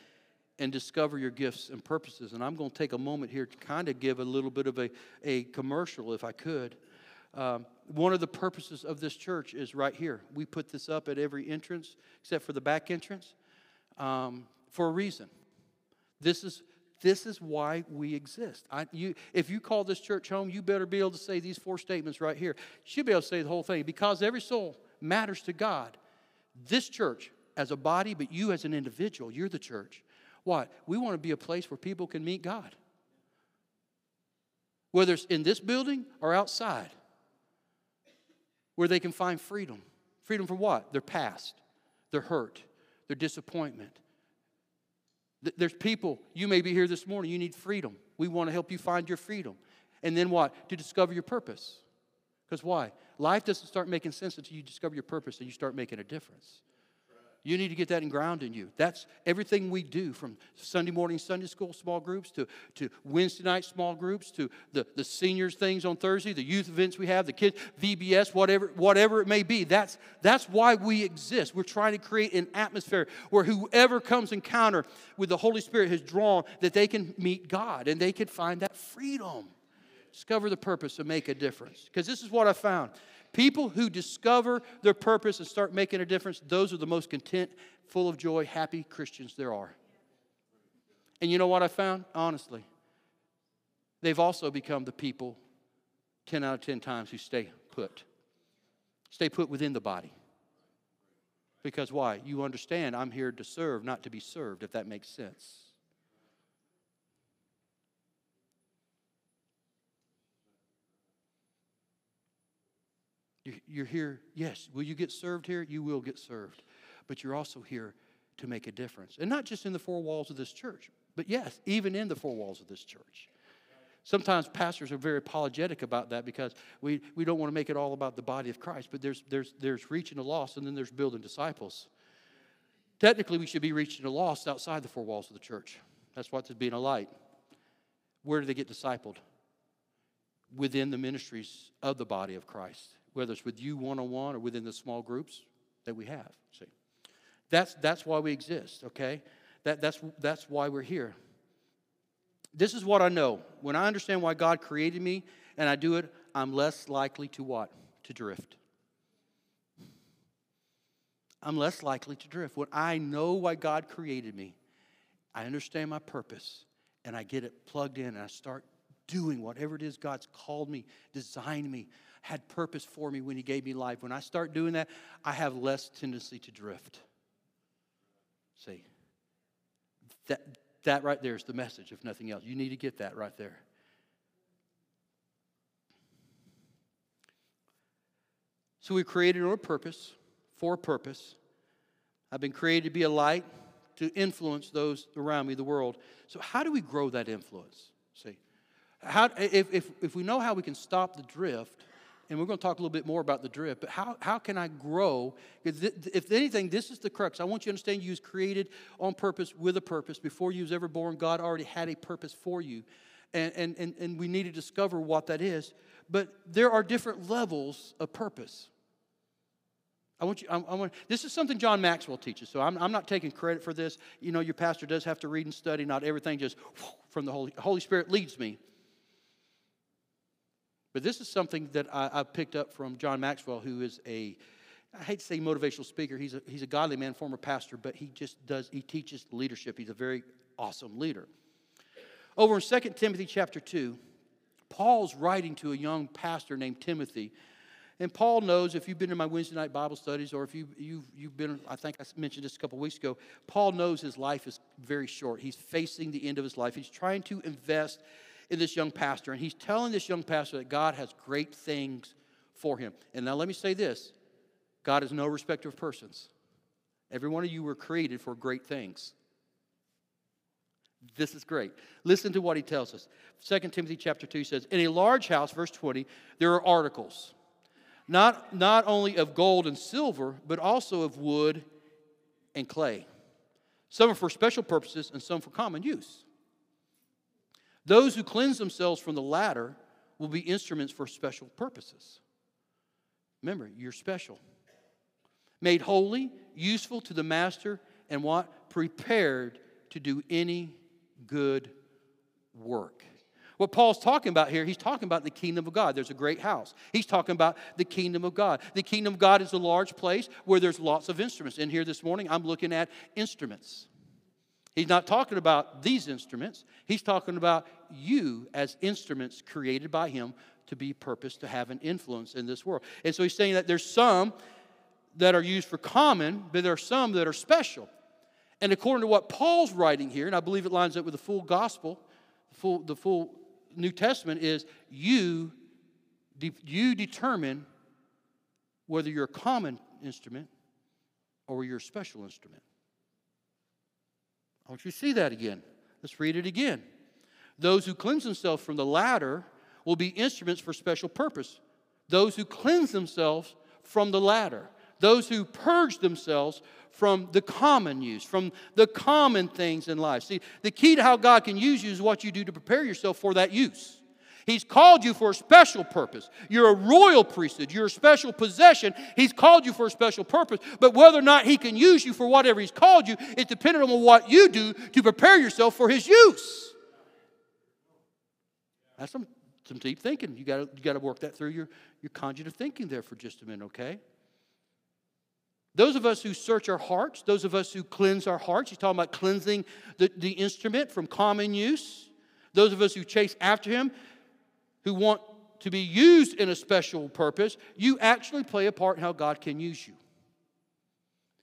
and discover your gifts and purposes. And I'm going to take a moment here to kind of give a little bit of a, a commercial, if I could. Um, one of the purposes of this church is right here. We put this up at every entrance, except for the back entrance, um, for a reason. This is this is why we exist. I, you, if you call this church home, you better be able to say these four statements right here. You should be able to say the whole thing because every soul matters to God. This church as a body, but you as an individual, you're the church. What? We want to be a place where people can meet God. Whether it's in this building or outside, where they can find freedom. Freedom from what? Their past, their hurt, their disappointment, there's people, you may be here this morning, you need freedom. We want to help you find your freedom. And then what? To discover your purpose. Because why? Life doesn't start making sense until you discover your purpose and you start making a difference. You need to get that ground in you. That's everything we do from Sunday morning Sunday school small groups to, to Wednesday night small groups to the, the seniors things on Thursday, the youth events we have, the kids, VBS, whatever, whatever it may be. That's, that's why we exist. We're trying to create an atmosphere where whoever comes encounter with the Holy Spirit has drawn that they can meet God and they can find that freedom. Discover the purpose and make a difference. Because this is what I found. People who discover their purpose and start making a difference, those are the most content, full of joy, happy Christians there are. And you know what I found? Honestly, they've also become the people 10 out of 10 times who stay put. Stay put within the body. Because why? You understand I'm here to serve, not to be served, if that makes sense. You're here, yes. Will you get served here? You will get served. But you're also here to make a difference. And not just in the four walls of this church, but yes, even in the four walls of this church. Sometimes pastors are very apologetic about that because we, we don't want to make it all about the body of Christ, but there's, there's, there's reaching the lost and then there's building disciples. Technically, we should be reaching the lost outside the four walls of the church. That's what's being a light. Where do they get discipled? Within the ministries of the body of Christ, whether it's with you one on one or within the small groups that we have. See, that's, that's why we exist, okay? That, that's, that's why we're here. This is what I know. When I understand why God created me and I do it, I'm less likely to what? To drift. I'm less likely to drift. When I know why God created me, I understand my purpose, and I get it plugged in, and I start doing whatever it is God's called me, designed me, had purpose for me when He gave me life. When I start doing that, I have less tendency to drift. See, that, that right there is the message, if nothing else. You need to get that right there. So we created on a purpose for a purpose. I've been created to be a light to influence those around me, the world. So, how do we grow that influence? See, how, if, if, if we know how we can stop the drift, and we're going to talk a little bit more about the drift, but how, how can I grow? If anything, this is the crux. I want you to understand you was created on purpose with a purpose. Before you was ever born, God already had a purpose for you. And, and, and, and we need to discover what that is. But there are different levels of purpose. I want you, I, I want, this is something John Maxwell teaches, so I'm, I'm not taking credit for this. You know, your pastor does have to read and study, not everything just from the Holy, Holy Spirit leads me. But this is something that I, I picked up from John Maxwell, who is a, I hate to say motivational speaker. He's a, he's a godly man, former pastor, but he just does, he teaches leadership. He's a very awesome leader. Over in 2 Timothy chapter 2, Paul's writing to a young pastor named Timothy and Paul knows, if you've been in my Wednesday night Bible studies, or if you, you've, you've been, I think I mentioned this a couple weeks ago, Paul knows his life is very short. He's facing the end of his life. He's trying to invest in this young pastor, and he's telling this young pastor that God has great things for him. And now let me say this God is no respecter of persons. Every one of you were created for great things. This is great. Listen to what he tells us. 2 Timothy chapter 2 says, In a large house, verse 20, there are articles not, not only of gold and silver, but also of wood and clay. Some are for special purposes and some for common use. Those who cleanse themselves from the latter will be instruments for special purposes. Remember, you're special. Made holy, useful to the master, and what? Prepared to do any good work. What Paul's talking about here, he's talking about the kingdom of God. There's a great house. He's talking about the kingdom of God. The kingdom of God is a large place where there's lots of instruments. In here this morning, I'm looking at instruments. He's not talking about these instruments, he's talking about you as instruments created by him to be purposed to have an influence in this world. And so he's saying that there's some that are used for common, but there are some that are special. And according to what Paul's writing here, and I believe it lines up with the full gospel, the full, the full New Testament is you, you determine whether you're a common instrument or you're a special instrument. I want you to see that again. Let's read it again. Those who cleanse themselves from the latter will be instruments for special purpose. Those who cleanse themselves from the latter, those who purge themselves from the common use, from the common things in life. See, the key to how God can use you is what you do to prepare yourself for that use. He's called you for a special purpose. You're a royal priesthood. You're a special possession. He's called you for a special purpose. But whether or not He can use you for whatever He's called you is dependent on what you do to prepare yourself for His use. That's some, some deep thinking. You got you got to work that through your, your conjugative thinking there for just a minute, okay? Those of us who search our hearts, those of us who cleanse our hearts, he's talking about cleansing the, the instrument from common use. Those of us who chase after him, who want to be used in a special purpose, you actually play a part in how God can use you.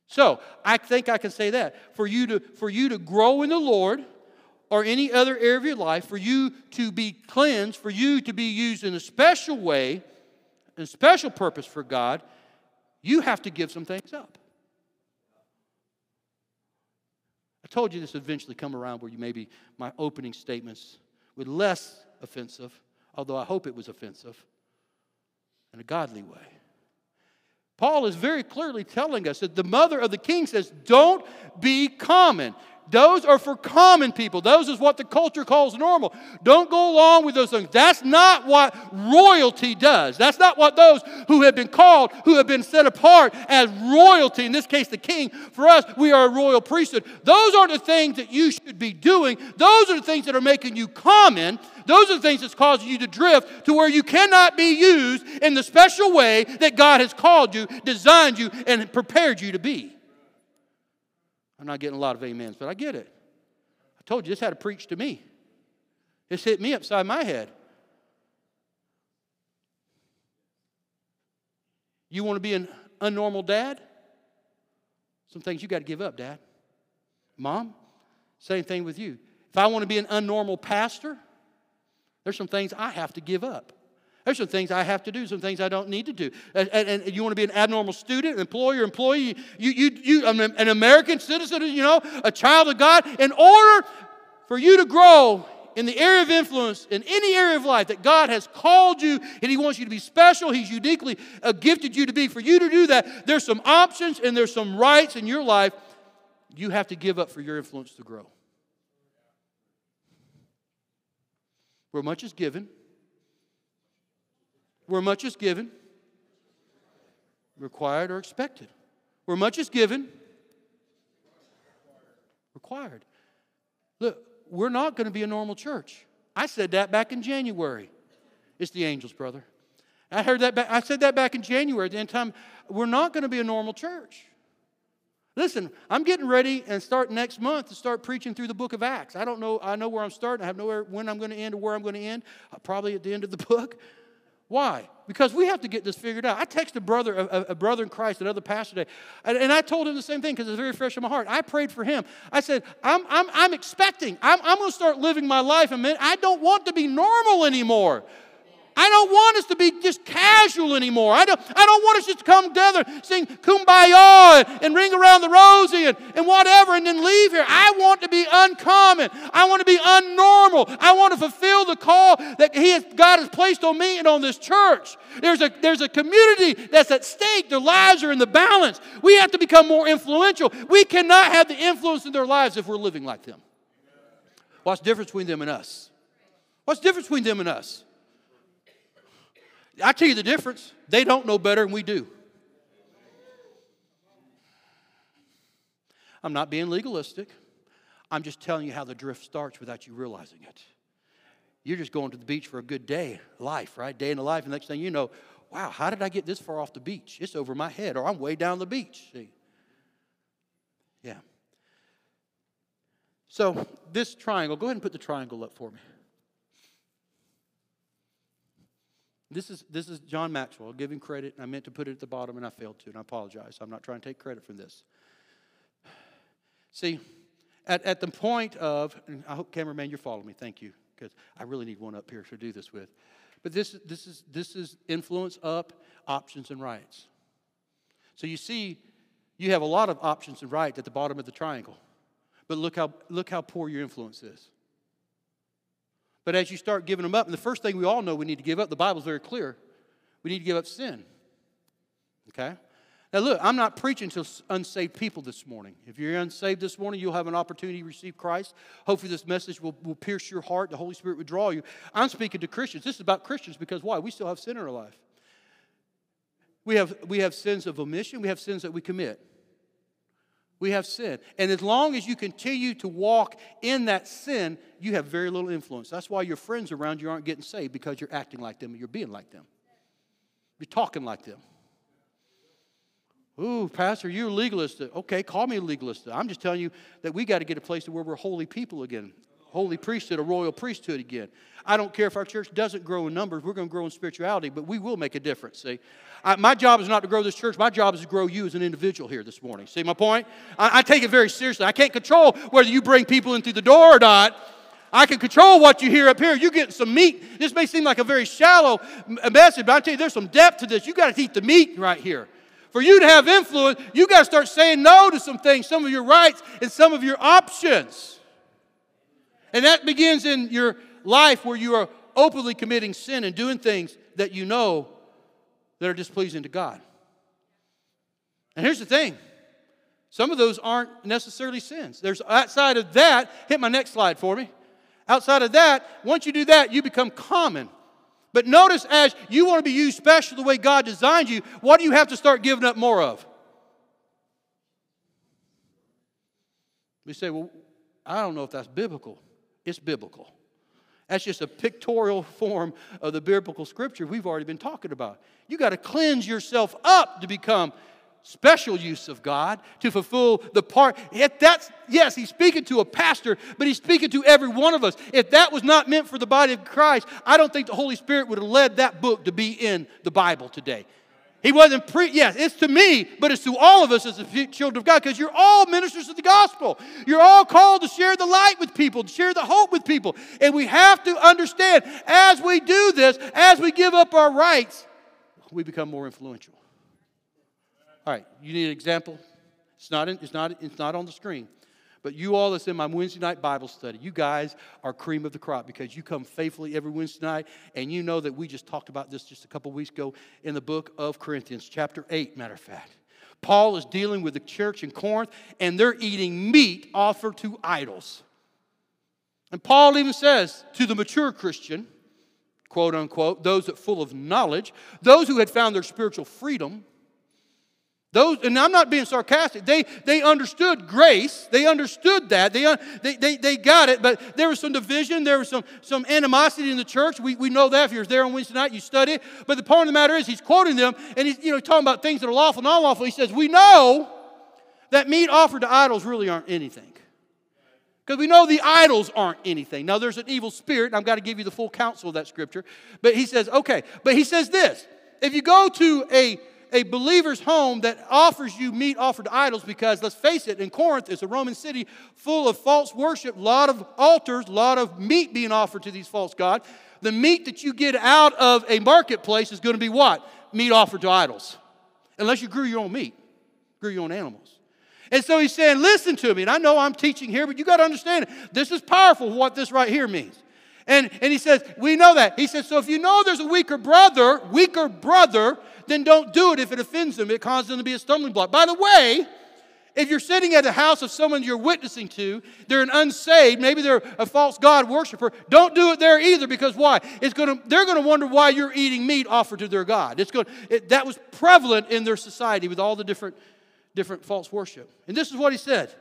So I think I can say that. For you to, for you to grow in the Lord or any other area of your life, for you to be cleansed, for you to be used in a special way, and special purpose for God, you have to give some things up. I told you this would eventually come around where you maybe my opening statements were less offensive, although I hope it was offensive, in a godly way. Paul is very clearly telling us that the mother of the king says, Don't be common. Those are for common people. Those is what the culture calls normal. Don't go along with those things. That's not what royalty does. That's not what those who have been called, who have been set apart as royalty, in this case the king, for us, we are a royal priesthood. Those aren't the things that you should be doing. Those are the things that are making you common. Those are the things that's causing you to drift to where you cannot be used in the special way that God has called you, designed you, and prepared you to be. I'm not getting a lot of amens, but I get it. I told you this had to preach to me. This hit me upside my head. You want to be an unnormal dad? Some things you got to give up, dad. Mom, same thing with you. If I want to be an unnormal pastor, there's some things I have to give up. There's some things I have to do, some things I don't need to do. And, and, you want to be an abnormal student, employer, employee, you, you, you, an American citizen, you know, a child of God. In order for you to grow in the area of influence, in any area of life that God has called you and He wants you to be special, He's uniquely uh, gifted you to be, for you to do that, there's some options and there's some rights in your life you have to give up for your influence to grow. Where much is given, where much is given, required or expected. Where much is given, required. Look, we're not going to be a normal church. I said that back in January. It's the angels, brother. I heard that back, I said that back in January at the end time. We're not going to be a normal church. Listen, I'm getting ready and start next month to start preaching through the book of Acts. I don't know, I know where I'm starting. I have nowhere when I'm going to end or where I'm going to end. Probably at the end of the book. Why? Because we have to get this figured out. I texted a brother, a, a brother in Christ, another pastor today, and, and I told him the same thing because it's very fresh in my heart. I prayed for him. I said, I'm, I'm, I'm expecting, I'm, I'm going to start living my life, and I don't want to be normal anymore. I don't want us to be just casual anymore. I don't, I don't want us just to come together, sing kumbaya and, ring around the rosy and, and whatever and then leave here. I want to be uncommon. I want to be unnormal. I want to fulfill the call that he has, God has placed on me and on this church. There's a, there's a community that's at stake. Their lives are in the balance. We have to become more influential. We cannot have the influence in their lives if we're living like them. What's the difference between them and us? What's the difference between them and us? I tell you the difference. They don't know better than we do. I'm not being legalistic. I'm just telling you how the drift starts without you realizing it. You're just going to the beach for a good day, life, right? Day in the life. And next thing you know, wow, how did I get this far off the beach? It's over my head, or I'm way down the beach. See? Yeah. So, this triangle, go ahead and put the triangle up for me. This is, this is John Maxwell. I'll give him credit. I meant to put it at the bottom and I failed to, and I apologize. I'm not trying to take credit for this. See, at, at the point of, I hope, cameraman, you're following me. Thank you, because I really need one up here to do this with. But this, this, is, this is influence up, options, and rights. So you see, you have a lot of options and rights at the bottom of the triangle. But look how, look how poor your influence is. But as you start giving them up, and the first thing we all know we need to give up, the Bible's very clear. We need to give up sin. Okay? Now, look, I'm not preaching to unsaved people this morning. If you're unsaved this morning, you'll have an opportunity to receive Christ. Hopefully, this message will, will pierce your heart. The Holy Spirit will draw you. I'm speaking to Christians. This is about Christians because why? We still have sin in our life. We have, we have sins of omission, we have sins that we commit. We have sin. And as long as you continue to walk in that sin, you have very little influence. That's why your friends around you aren't getting saved because you're acting like them and you're being like them. You're talking like them. Ooh, Pastor, you're a legalist. Okay, call me a legalist. I'm just telling you that we got to get a place to where we're holy people again holy priesthood, a royal priesthood again. I don't care if our church doesn't grow in numbers, we're going to grow in spirituality, but we will make a difference. See, I, my job is not to grow this church, my job is to grow you as an individual here this morning. See my point? I, I take it very seriously. I can't control whether you bring people in through the door or not. I can control what you hear up here. You get some meat. This may seem like a very shallow message, but I tell you, there's some depth to this. You got to eat the meat right here. For you to have influence, you got to start saying no to some things, some of your rights, and some of your options. And that begins in your life where you are openly committing sin and doing things that you know that are displeasing to God. And here's the thing some of those aren't necessarily sins. There's outside of that, hit my next slide for me. Outside of that, once you do that, you become common. But notice as you want to be used special the way God designed you, what do you have to start giving up more of? We say, well, I don't know if that's biblical. It's biblical. That's just a pictorial form of the biblical scripture we've already been talking about. You got to cleanse yourself up to become special use of God to fulfill the part. If that's, yes, he's speaking to a pastor, but he's speaking to every one of us. If that was not meant for the body of Christ, I don't think the Holy Spirit would have led that book to be in the Bible today. He wasn't pre, yes, it's to me, but it's to all of us as the children of God because you're all ministers of the gospel. You're all called to share the light with people, to share the hope with people. And we have to understand as we do this, as we give up our rights, we become more influential. All right, you need an example? It's not, in, it's, not, it's not on the screen. But you all that's in my Wednesday night Bible study, you guys are cream of the crop because you come faithfully every Wednesday night, and you know that we just talked about this just a couple weeks ago in the book of Corinthians, chapter 8, matter of fact. Paul is dealing with the church in Corinth, and they're eating meat offered to idols. And Paul even says to the mature Christian, quote unquote, those that full of knowledge, those who had found their spiritual freedom, those, and I'm not being sarcastic, they, they understood grace. They understood that. They, they, they, they got it, but there was some division. There was some, some animosity in the church. We, we know that. If you're there on Wednesday night, you study it. But the point of the matter is, he's quoting them, and he's you know, talking about things that are lawful and unlawful. He says, We know that meat offered to idols really aren't anything. Because we know the idols aren't anything. Now, there's an evil spirit, and I've got to give you the full counsel of that scripture. But he says, okay. But he says this if you go to a a believer's home that offers you meat offered to idols because, let's face it, in Corinth, it's a Roman city full of false worship, a lot of altars, a lot of meat being offered to these false gods. The meat that you get out of a marketplace is going to be what? Meat offered to idols. Unless you grew your own meat, grew your own animals. And so he's saying, listen to me. And I know I'm teaching here, but you got to understand this is powerful what this right here means. And, and he says, we know that. He says, so if you know there's a weaker brother, weaker brother then don't do it if it offends them. It causes them to be a stumbling block. By the way, if you're sitting at the house of someone you're witnessing to, they're an unsaved, maybe they're a false God worshiper, don't do it there either because why? It's gonna, they're going to wonder why you're eating meat offered to their God. It's going, it, that was prevalent in their society with all the different, different false worship. And this is what he said.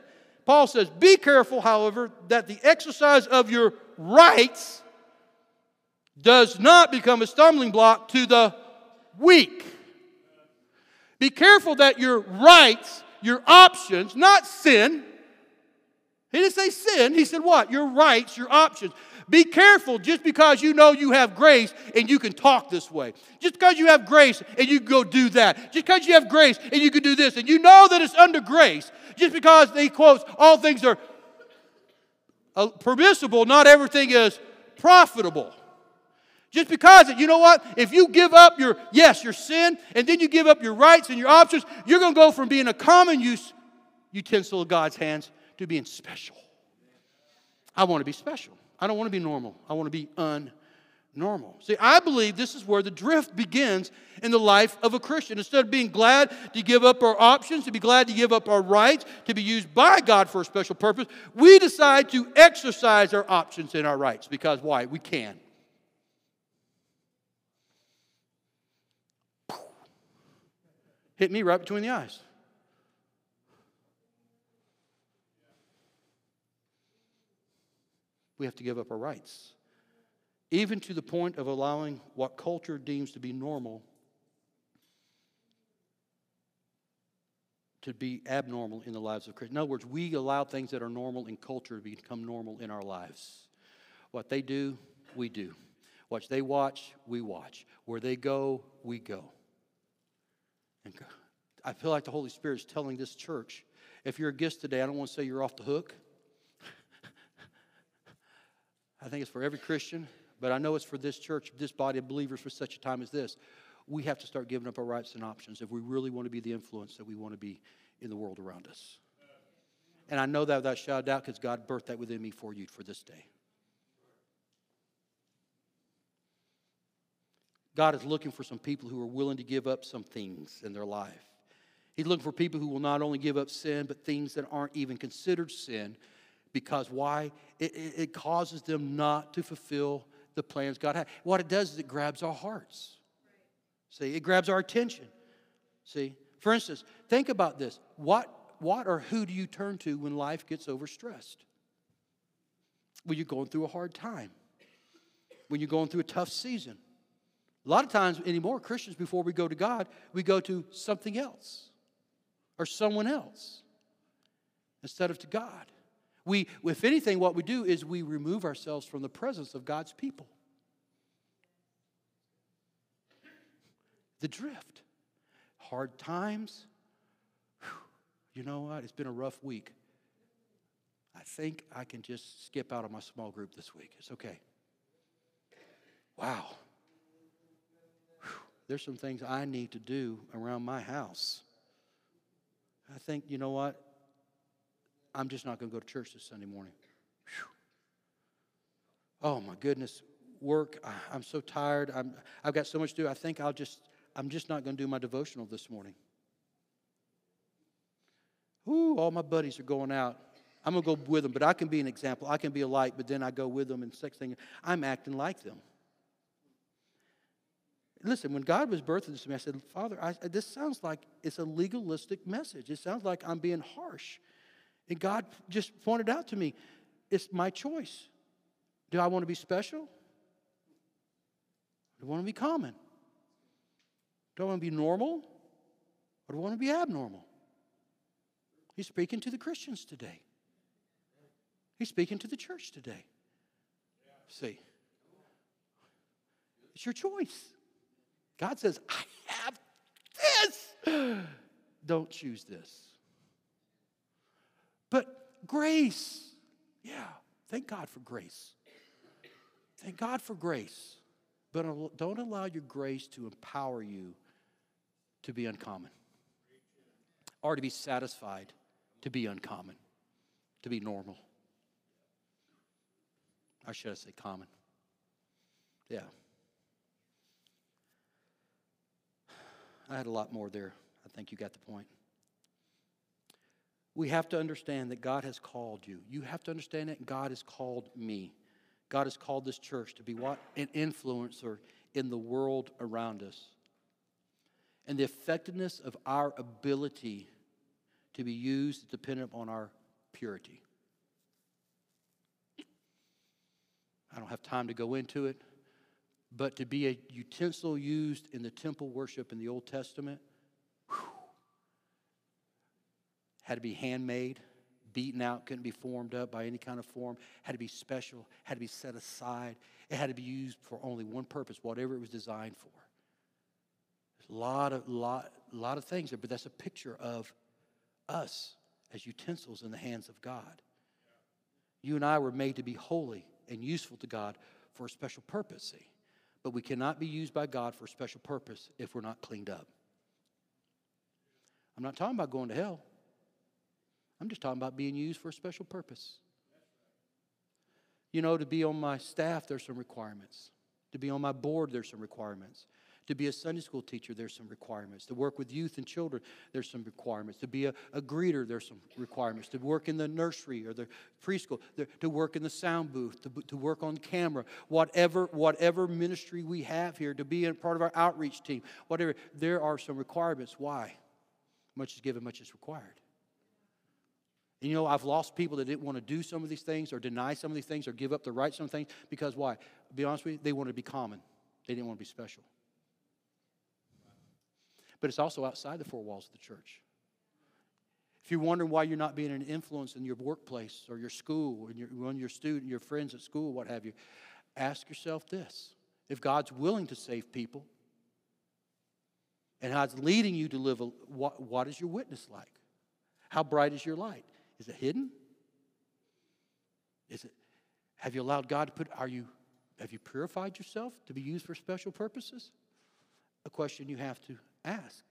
Paul says, Be careful, however, that the exercise of your rights does not become a stumbling block to the weak. Be careful that your rights, your options, not sin. He didn't say sin. He said what? Your rights, your options. Be careful just because you know you have grace and you can talk this way. Just because you have grace and you go do that. Just because you have grace and you can do this and you know that it's under grace. Just because he quotes all things are uh, permissible, not everything is profitable. Just because, you know what? If you give up your, yes, your sin, and then you give up your rights and your options, you're going to go from being a common use utensil of God's hands to being special. I want to be special. I don't want to be normal. I want to be unnormal. See, I believe this is where the drift begins in the life of a Christian. Instead of being glad to give up our options, to be glad to give up our rights, to be used by God for a special purpose, we decide to exercise our options and our rights because why? We can. Hit me right between the eyes. We have to give up our rights, even to the point of allowing what culture deems to be normal to be abnormal in the lives of Christians. In other words, we allow things that are normal in culture to become normal in our lives. What they do, we do. What they watch, we watch. Where they go, we go. And I feel like the Holy Spirit is telling this church if you're a guest today, I don't want to say you're off the hook. I think it's for every Christian, but I know it's for this church, this body of believers for such a time as this. We have to start giving up our rights and options if we really want to be the influence that we want to be in the world around us. And I know that without shadow doubt because God birthed that within me for you for this day. God is looking for some people who are willing to give up some things in their life. He's looking for people who will not only give up sin, but things that aren't even considered sin. Because why? It, it, it causes them not to fulfill the plans God had. What it does is it grabs our hearts. See, it grabs our attention. See, for instance, think about this. What, what or who do you turn to when life gets overstressed? When you're going through a hard time, when you're going through a tough season. A lot of times anymore, Christians, before we go to God, we go to something else or someone else instead of to God. We, if anything, what we do is we remove ourselves from the presence of God's people. The drift. Hard times. Whew. You know what? It's been a rough week. I think I can just skip out of my small group this week. It's okay. Wow. There's some things I need to do around my house. I think, you know what? I'm just not going to go to church this Sunday morning. Whew. Oh my goodness, work. I, am so tired. I'm, I've got so much to do. I think I'll just, I'm just not going to do my devotional this morning. Ooh, all my buddies are going out. I'm going to go with them, but I can be an example. I can be a light, but then I go with them, and next thing, I'm acting like them. Listen, when God was birthing this to me, I said, Father, I, this sounds like it's a legalistic message. It sounds like I'm being harsh. And God just pointed out to me, it's my choice. Do I want to be special? Do I want to be common? Do I want to be normal? Or do I want to be abnormal? He's speaking to the Christians today. He's speaking to the church today. See, it's your choice. God says, I have this. Don't choose this. But grace, yeah, thank God for grace. Thank God for grace. But don't allow your grace to empower you to be uncommon or to be satisfied to be uncommon, to be normal. Or should I say common? Yeah. I had a lot more there. I think you got the point. We have to understand that God has called you. You have to understand that God has called me. God has called this church to be what? An influencer in the world around us. And the effectiveness of our ability to be used is dependent on our purity. I don't have time to go into it, but to be a utensil used in the temple worship in the Old Testament whew, had to be handmade, beaten out, couldn't be formed up by any kind of form, had to be special, had to be set aside. It had to be used for only one purpose, whatever it was designed for. There's a lot of, lot, lot of things there, but that's a picture of us as utensils in the hands of God. You and I were made to be holy and useful to God for a special purpose, see? But we cannot be used by God for a special purpose if we're not cleaned up. I'm not talking about going to hell. I'm just talking about being used for a special purpose. You know, to be on my staff, there's some requirements. To be on my board, there's some requirements. To be a Sunday school teacher, there's some requirements. To work with youth and children, there's some requirements. To be a, a greeter, there's some requirements. To work in the nursery or the preschool, there, to work in the sound booth, to, to work on camera, whatever, whatever ministry we have here, to be a part of our outreach team, whatever, there are some requirements. Why? Much is given, much is required. And you know, I've lost people that didn't want to do some of these things or deny some of these things or give up the right some things because why? To be honest with you, they wanted to be common. They didn't want to be special but it's also outside the four walls of the church. If you're wondering why you're not being an influence in your workplace or your school, and your, when your student, your friends at school, what have you, ask yourself this. If God's willing to save people, and God's leading you to live, a, what, what is your witness like? How bright is your light? Is it hidden? Is it, Have you allowed God to put, are you, have you purified yourself to be used for special purposes? A question you have to ask.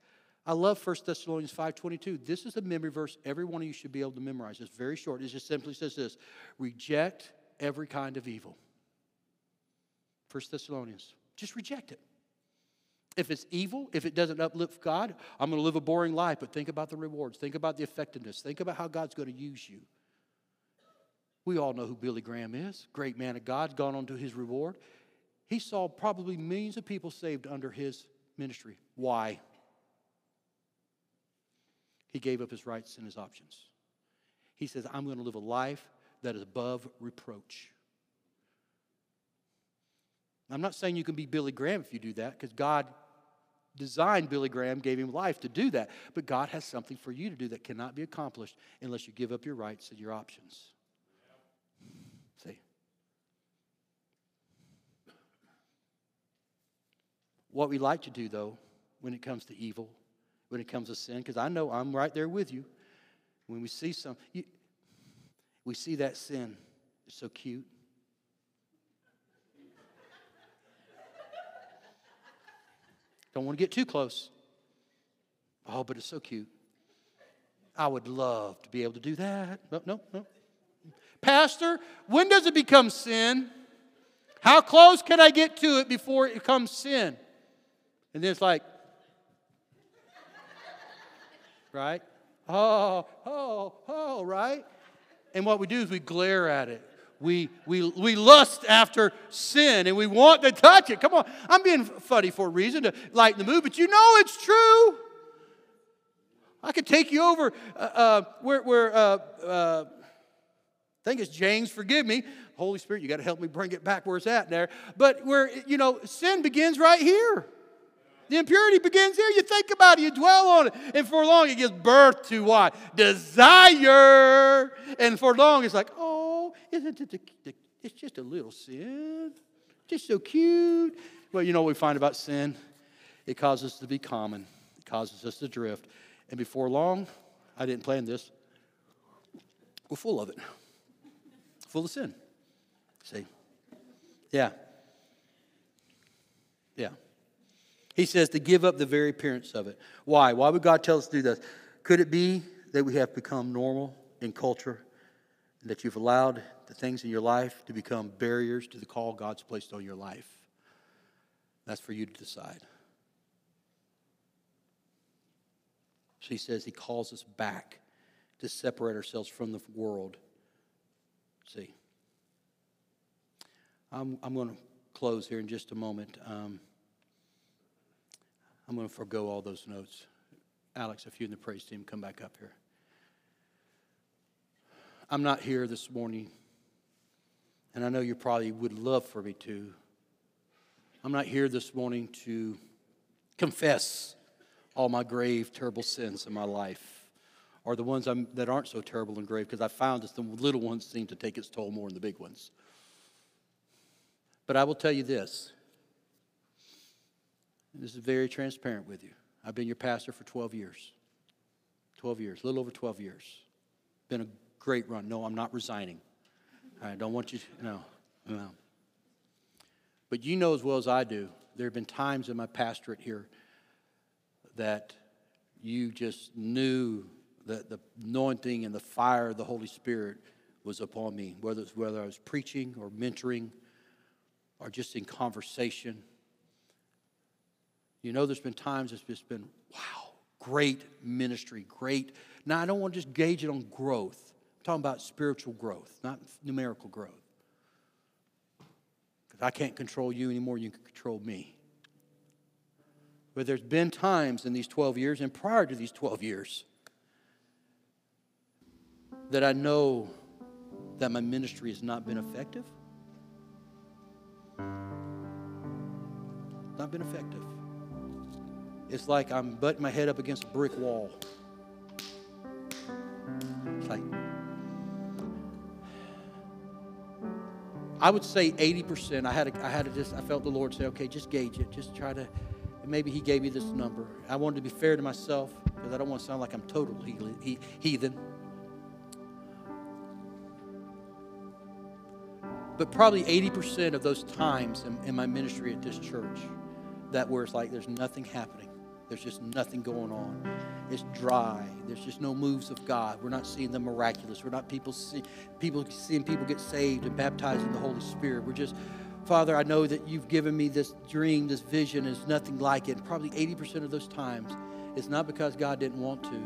I love 1 Thessalonians 5.22. This is a memory verse every one of you should be able to memorize. It's very short. It just simply says this, reject every kind of evil. 1 Thessalonians. Just reject it. If it's evil, if it doesn't uplift God, I'm going to live a boring life, but think about the rewards. Think about the effectiveness. Think about how God's going to use you. We all know who Billy Graham is. Great man of God, gone on to his reward. He saw probably millions of people saved under his ministry. Why? He gave up his rights and his options. He says, I'm going to live a life that is above reproach. I'm not saying you can be Billy Graham if you do that, because God designed Billy Graham, gave him life to do that. But God has something for you to do that cannot be accomplished unless you give up your rights and your options. See? What we like to do, though, when it comes to evil, when it comes to sin, because I know I'm right there with you. When we see some, you, we see that sin. It's so cute. Don't want to get too close. Oh, but it's so cute. I would love to be able to do that. No, no, no. Pastor, when does it become sin? How close can I get to it before it becomes sin? And then it's like, right? Oh, oh, oh, right? And what we do is we glare at it we, we, we lust after sin and we want to touch it. Come on, I'm being funny for a reason to lighten the mood, but you know it's true. I could take you over uh, uh, where, where uh, uh I think it's James, forgive me. Holy Spirit, you got to help me bring it back where it's at there. But where, you know, sin begins right here. The impurity begins here. You think about it, you dwell on it. And for long, it gives birth to what? Desire. And for long, it's like, oh, isn't it? The, it's just a little sin. Just so cute. Well, you know what we find about sin? It causes us to be common, it causes us to drift. And before long, I didn't plan this, we're full of it, full of sin. See? Yeah. Yeah. He says to give up the very appearance of it. Why? Why would God tell us to do this? Could it be that we have become normal in culture and that you've allowed the things in your life to become barriers to the call God's placed on your life? That's for you to decide. So he says he calls us back to separate ourselves from the world. See, I'm, I'm going to close here in just a moment. Um, I'm going to forego all those notes. Alex, if you and the praise team come back up here. I'm not here this morning, and I know you probably would love for me to. I'm not here this morning to confess all my grave, terrible sins in my life, or the ones I'm, that aren't so terrible and grave, because I found that the little ones seem to take its toll more than the big ones. But I will tell you this this is very transparent with you. I've been your pastor for 12 years. 12 years, a little over 12 years. Been a great run. No, I'm not resigning. I don't want you, to, no, no. But you know as well as I do, there have been times in my pastorate here that you just knew that the anointing and the fire of the Holy Spirit was upon me, whether it's whether I was preaching or mentoring or just in conversation you know, there's been times it's just been, wow, great ministry, great. Now, I don't want to just gauge it on growth. I'm talking about spiritual growth, not numerical growth. Because I can't control you anymore, you can control me. But there's been times in these 12 years and prior to these 12 years that I know that my ministry has not been effective. Not been effective. It's like I'm butting my head up against a brick wall. It's like, I would say 80%. I had, to, I had to just, I felt the Lord say, okay, just gauge it. Just try to, maybe He gave me this number. I wanted to be fair to myself because I don't want to sound like I'm total heathen. But probably 80% of those times in, in my ministry at this church, that where it's like there's nothing happening. There's just nothing going on. It's dry. There's just no moves of God. We're not seeing the miraculous. We're not people see, people seeing people get saved and baptized in the Holy Spirit. We're just, Father, I know that you've given me this dream, this vision. Is nothing like it. Probably 80% of those times, it's not because God didn't want to.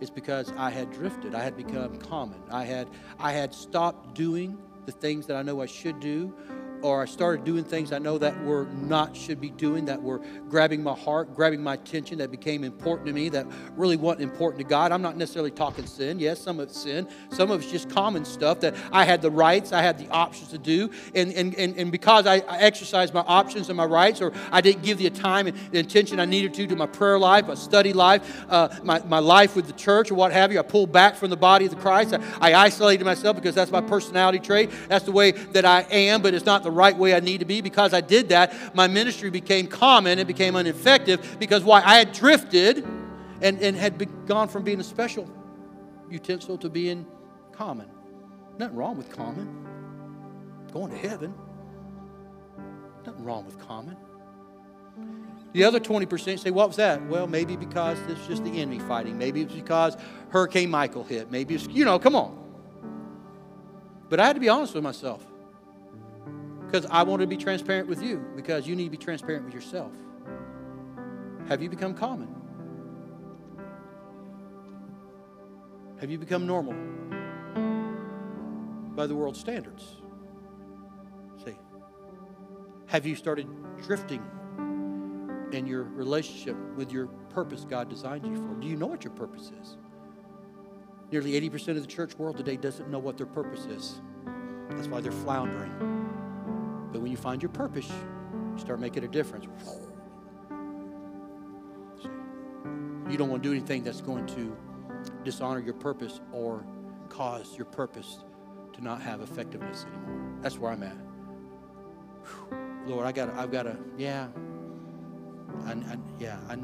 It's because I had drifted. I had become common. I had I had stopped doing the things that I know I should do, or I started doing things I know that were not should be doing, that were grabbing my heart, grabbing my attention, that became important to me, that really wasn't important to God. I'm not necessarily talking sin. Yes, some of it's sin. Some of it's just common stuff that I had the rights, I had the options to do. And, and, and, and because I, I exercised my options and my rights, or I didn't give the time and the attention I needed to to my prayer life, my study life, uh, my, my life with the church, or what have you, I pulled back from the body of the Christ. I, I isolated myself because that's my personality trait. That's the way that I am, but it's not the right way I need to be. Because I did that, my ministry became common, it became ineffective because why? I had drifted and, and had be, gone from being a special utensil to being common. Nothing wrong with common. Going to heaven. Nothing wrong with common. The other 20% say, What was that? Well, maybe because it's just the enemy fighting. Maybe it's because Hurricane Michael hit. Maybe it's, you know, come on. But I had to be honest with myself because I wanted to be transparent with you because you need to be transparent with yourself. Have you become common? Have you become normal by the world's standards? See, have you started drifting in your relationship with your purpose God designed you for? Do you know what your purpose is? Nearly 80% of the church world today doesn't know what their purpose is. That's why they're floundering. But when you find your purpose, you start making a difference. You don't want to do anything that's going to dishonor your purpose or cause your purpose to not have effectiveness anymore. That's where I'm at. Lord, I got, I've got to, yeah, I, yeah. I,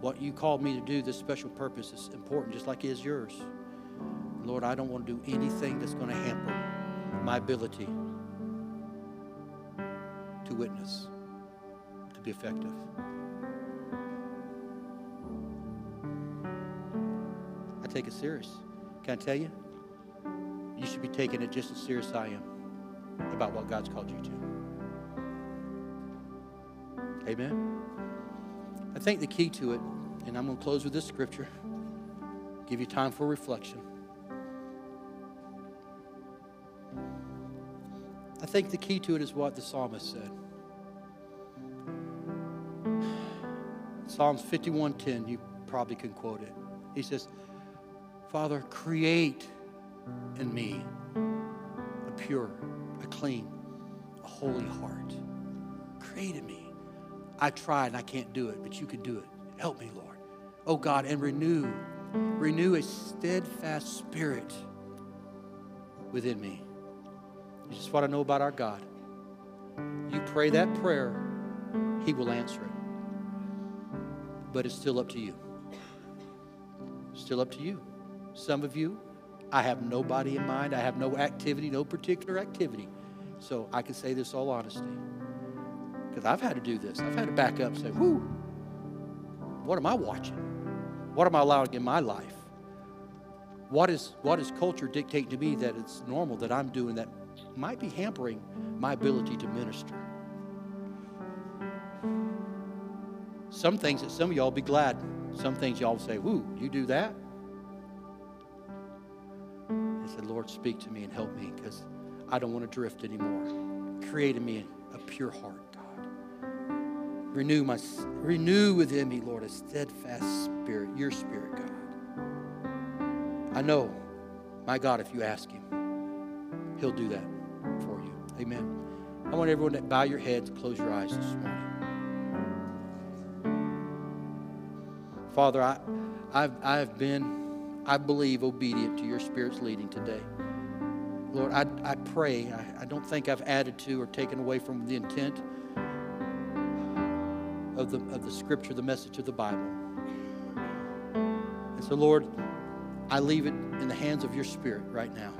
what you called me to do, this special purpose is important, just like it is yours. Lord, I don't want to do anything that's going to hamper my ability to witness, to be effective. I take it serious. Can I tell you? You should be taking it just as serious as I am about what God's called you to. Amen. I think the key to it, and I'm going to close with this scripture, give you time for reflection. I think the key to it is what the psalmist said. Psalms 51:10, you probably can quote it. He says, "Father, create in me a pure, a clean, a holy heart. Create in me. I tried and I can't do it, but you can do it. Help me, Lord. Oh God, and renew, renew a steadfast spirit within me. Want to know about our God. You pray that prayer, He will answer it. But it's still up to you. Still up to you. Some of you, I have nobody in mind. I have no activity, no particular activity. So I can say this all honesty. Because I've had to do this. I've had to back up and say, whoo, what am I watching? What am I allowing in my life? What is, what is culture dictating to me that it's normal that I'm doing that might be hampering my ability to minister. Some things that some of y'all be glad. Some things y'all say, Woo, you do that? I said, Lord, speak to me and help me because I don't want to drift anymore. Create in me a pure heart, God. Renew my renew within me, Lord, a steadfast spirit, your spirit, God. I know, my God, if you ask him, he'll do that. Amen. I want everyone to bow your heads, close your eyes this morning. Father, I, I've, I've been, I believe, obedient to your Spirit's leading today. Lord, I, I pray, I, I don't think I've added to or taken away from the intent of the, of the scripture, the message of the Bible. And so, Lord, I leave it in the hands of your Spirit right now.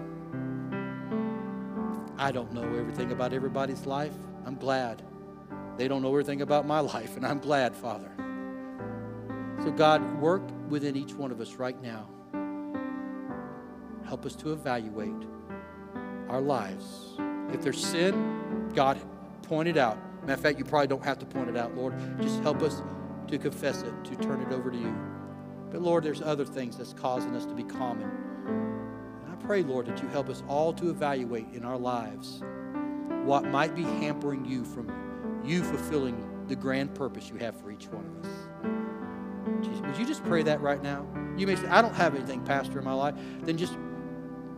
I don't know everything about everybody's life. I'm glad. They don't know everything about my life, and I'm glad, Father. So, God, work within each one of us right now. Help us to evaluate our lives. If there's sin, God, point it out. Matter of fact, you probably don't have to point it out, Lord. Just help us to confess it, to turn it over to you. But Lord, there's other things that's causing us to be common. Pray, Lord, that you help us all to evaluate in our lives what might be hampering you from you fulfilling the grand purpose you have for each one of us. Jesus, would you just pray that right now? You may say, I don't have anything, Pastor, in my life. Then just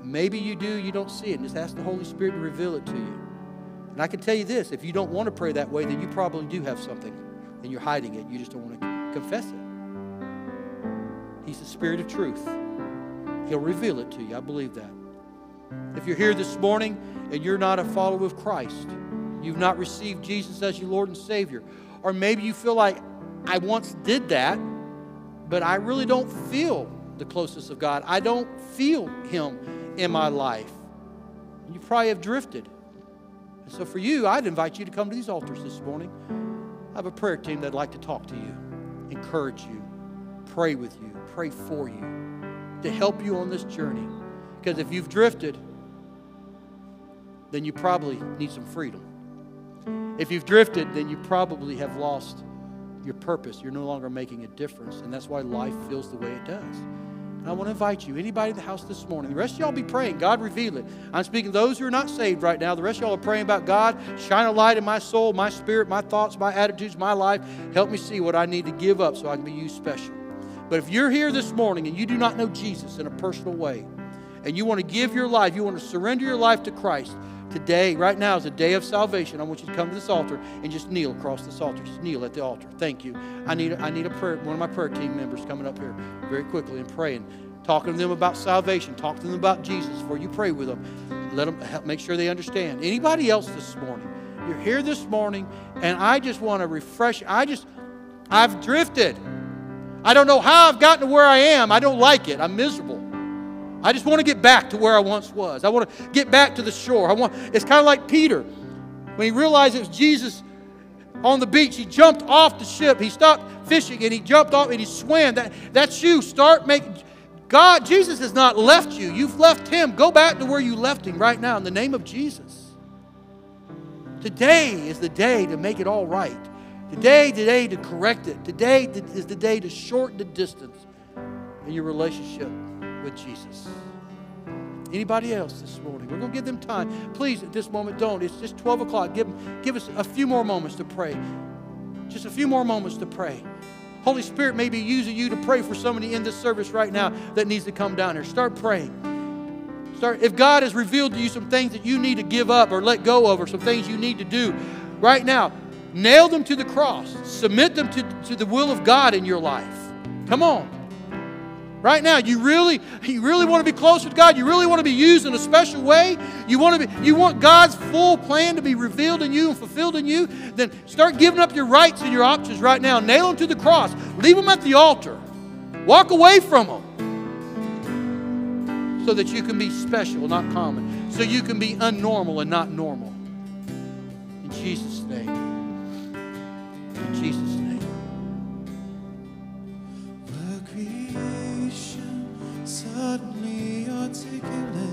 maybe you do, you don't see it. And just ask the Holy Spirit to reveal it to you. And I can tell you this if you don't want to pray that way, then you probably do have something and you're hiding it. You just don't want to confess it. He's the Spirit of truth. He'll reveal it to you. I believe that. If you're here this morning and you're not a follower of Christ, you've not received Jesus as your Lord and Savior, or maybe you feel like I once did that, but I really don't feel the closeness of God. I don't feel Him in my life. You probably have drifted. And so for you, I'd invite you to come to these altars this morning. I have a prayer team that'd like to talk to you, encourage you, pray with you, pray for you, to help you on this journey. Because if you've drifted, then you probably need some freedom. If you've drifted, then you probably have lost your purpose. You're no longer making a difference. And that's why life feels the way it does. And I want to invite you, anybody in the house this morning, the rest of y'all be praying. God, reveal it. I'm speaking to those who are not saved right now. The rest of y'all are praying about God. Shine a light in my soul, my spirit, my thoughts, my attitudes, my life. Help me see what I need to give up so I can be used special. But if you're here this morning and you do not know Jesus in a personal way, and you want to give your life, you want to surrender your life to Christ, today, right now, is a day of salvation. I want you to come to this altar and just kneel across this altar. Just kneel at the altar. Thank you. I need, I need a prayer, one of my prayer team members coming up here very quickly and praying, talking to them about salvation, talking to them about Jesus before you pray with them. Let them help make sure they understand. Anybody else this morning? You're here this morning, and I just want to refresh. I just, I've drifted. I don't know how I've gotten to where I am. I don't like it. I'm miserable. I just want to get back to where I once was. I want to get back to the shore. I want it's kind of like Peter. When he realized it was Jesus on the beach, he jumped off the ship. He stopped fishing and he jumped off and he swam. That, that's you. Start making God, Jesus has not left you. You've left him. Go back to where you left him right now in the name of Jesus. Today is the day to make it all right. Today, today to correct it. Today is the day to shorten the distance in your relationship with Jesus. Anybody else this morning? We're going to give them time. Please, at this moment, don't. It's just 12 o'clock. Give, give us a few more moments to pray. Just a few more moments to pray. Holy Spirit may be using you to pray for somebody in this service right now that needs to come down here. Start praying. Start, if God has revealed to you some things that you need to give up or let go of, or some things you need to do right now, Nail them to the cross. Submit them to, to the will of God in your life. Come on. Right now, you really, you really want to be close with God. You really want to be used in a special way. You want to be, you want God's full plan to be revealed in you and fulfilled in you. Then start giving up your rights and your options right now. Nail them to the cross. Leave them at the altar. Walk away from them, so that you can be special, not common. So you can be unnormal and not normal. In Jesus' name. Jesus' name. The creation suddenly articulate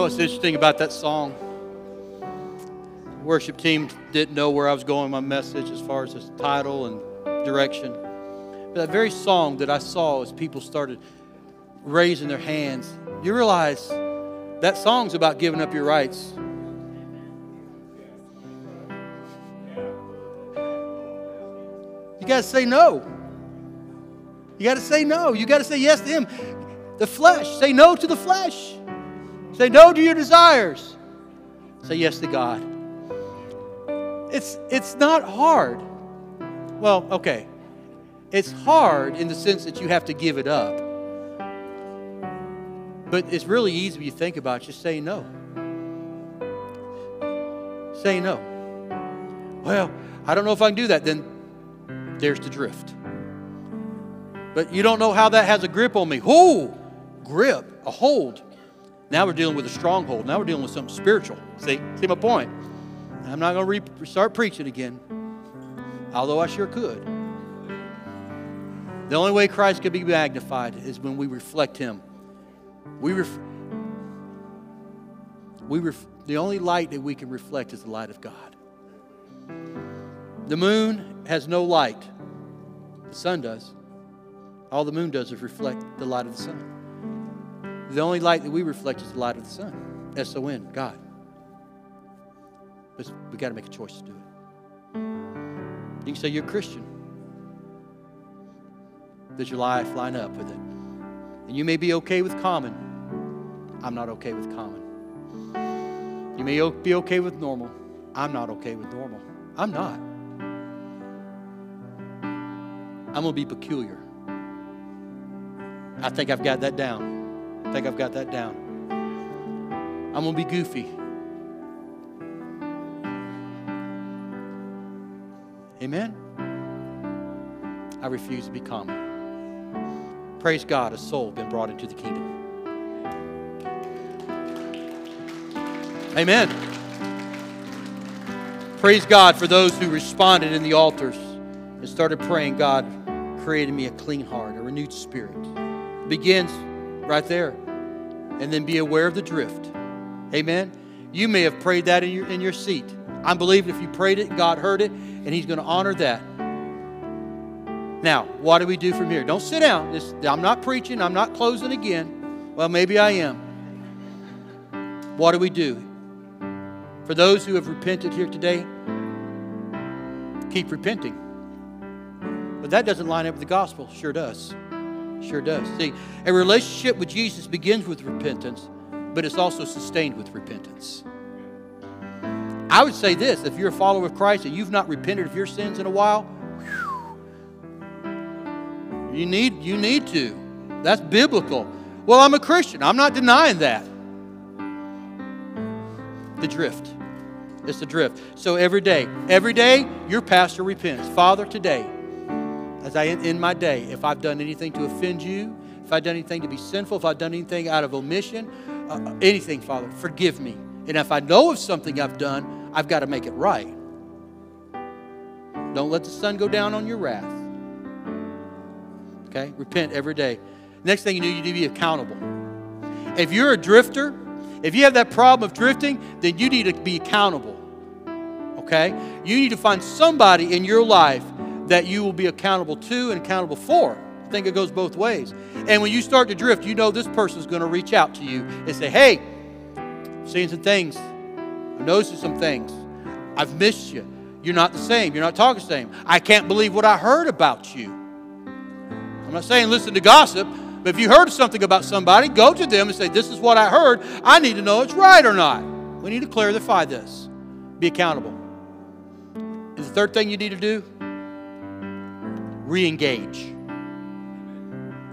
know what's interesting about that song? The worship team didn't know where I was going my message as far as its title and direction. But that very song that I saw as people started raising their hands, you realize that song's about giving up your rights. You got to say no. You got to say no. You got to say yes to Him. The flesh. Say no to the flesh. Say no to your desires. Say yes to God. It's, it's not hard. Well, okay. It's hard in the sense that you have to give it up. But it's really easy when you think about it. Just say no. Say no. Well, I don't know if I can do that. Then there's the drift. But you don't know how that has a grip on me. Whoo! Grip, a hold. Now we're dealing with a stronghold. Now we're dealing with something spiritual. See, see my point? I'm not going to re- start preaching again, although I sure could. The only way Christ can be magnified is when we reflect Him. We ref- we ref- the only light that we can reflect is the light of God. The moon has no light. The sun does. All the moon does is reflect the light of the sun. The only light that we reflect is the light of the sun. S O N, God. But we got to make a choice to do it. You can say you're a Christian. Does your life line up with it? And you may be okay with common. I'm not okay with common. You may be okay with normal. I'm not okay with normal. I'm not. I'm going to be peculiar. I think I've got that down. I think I've got that down. I'm going to be goofy. Amen? I refuse to be common. Praise God, a soul been brought into the kingdom. Amen. Praise God for those who responded in the altars and started praying, God, created me a clean heart, a renewed spirit. It begins right there. And then be aware of the drift. Amen. You may have prayed that in your, in your seat. I'm believing if you prayed it, God heard it, and He's going to honor that. Now, what do we do from here? Don't sit down. This, I'm not preaching. I'm not closing again. Well, maybe I am. What do we do? For those who have repented here today, keep repenting. But that doesn't line up with the gospel. Sure does. Sure does. See, a relationship with Jesus begins with repentance, but it's also sustained with repentance. I would say this if you're a follower of Christ and you've not repented of your sins in a while, whew, you need, you need to. That's biblical. Well, I'm a Christian. I'm not denying that. The drift. It's the drift. So every day, every day, your pastor repents. Father, today, as I end my day, if I've done anything to offend you, if I've done anything to be sinful, if I've done anything out of omission, uh, anything, Father, forgive me. And if I know of something I've done, I've got to make it right. Don't let the sun go down on your wrath. Okay? Repent every day. Next thing you do, you need to be accountable. If you're a drifter, if you have that problem of drifting, then you need to be accountable. Okay? You need to find somebody in your life that you will be accountable to and accountable for. I think it goes both ways. And when you start to drift, you know this person's going to reach out to you and say, Hey, I'm seeing some things. I'm noticing some things. I've missed you. You're not the same. You're not talking the same. I can't believe what I heard about you. I'm not saying listen to gossip, but if you heard something about somebody, go to them and say, This is what I heard. I need to know it's right or not. We need to clarify this. Be accountable. And the third thing you need to do re engage.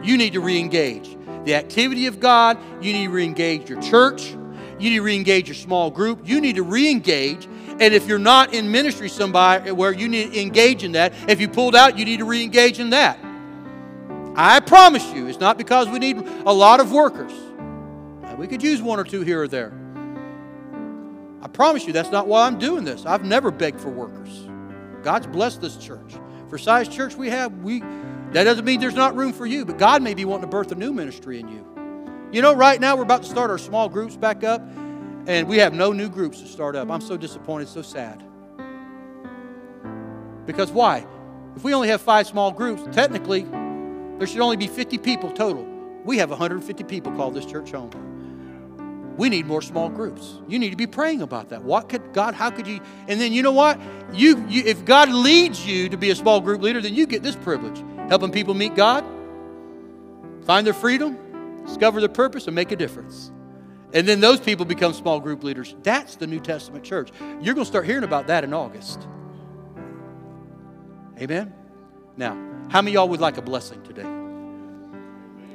You need to re engage. The activity of God, you need to re engage your church, you need to re engage your small group, you need to re engage. And if you're not in ministry somebody where you need to engage in that, if you pulled out, you need to re engage in that. I promise you, it's not because we need a lot of workers. We could use one or two here or there. I promise you, that's not why I'm doing this. I've never begged for workers. God's blessed this church. For size church we have, we that doesn't mean there's not room for you, but God may be wanting to birth a new ministry in you. You know, right now we're about to start our small groups back up, and we have no new groups to start up. I'm so disappointed, so sad. Because why? If we only have five small groups, technically there should only be 50 people total. We have 150 people call this church home. We need more small groups. You need to be praying about that. What could God, how could you? And then you know what? You, you if God leads you to be a small group leader, then you get this privilege helping people meet God, find their freedom, discover their purpose, and make a difference. And then those people become small group leaders. That's the New Testament church. You're going to start hearing about that in August. Amen? Now, how many y'all would like a blessing today?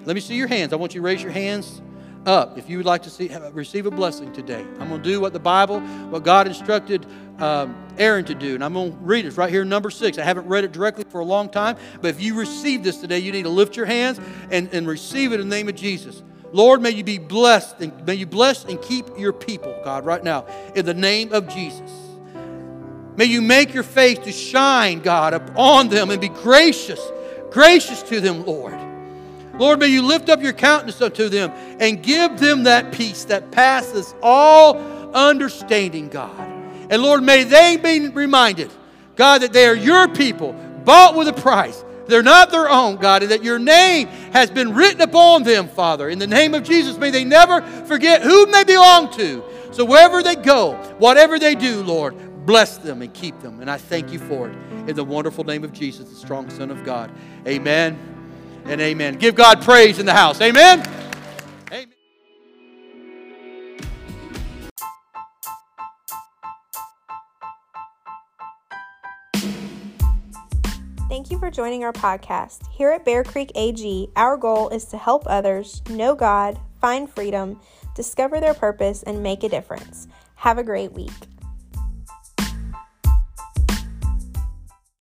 Let me see your hands. I want you to raise your hands up if you would like to see, receive a blessing today. I'm going to do what the Bible, what God instructed um, Aaron to do. And I'm going to read it right here, number six. I haven't read it directly for a long time, but if you receive this today, you need to lift your hands and, and receive it in the name of Jesus. Lord, may you be blessed and may you bless and keep your people, God, right now, in the name of Jesus. May you make your face to shine, God, upon them and be gracious, gracious to them, Lord. Lord, may you lift up your countenance unto them and give them that peace that passes all understanding, God. And Lord, may they be reminded, God, that they are your people, bought with a price. They're not their own, God, and that your name has been written upon them, Father. In the name of Jesus, may they never forget whom they belong to. So wherever they go, whatever they do, Lord, Bless them and keep them. And I thank you for it. In the wonderful name of Jesus, the strong Son of God. Amen and amen. Give God praise in the house. Amen. Amen. Thank you for joining our podcast. Here at Bear Creek AG, our goal is to help others know God, find freedom, discover their purpose, and make a difference. Have a great week.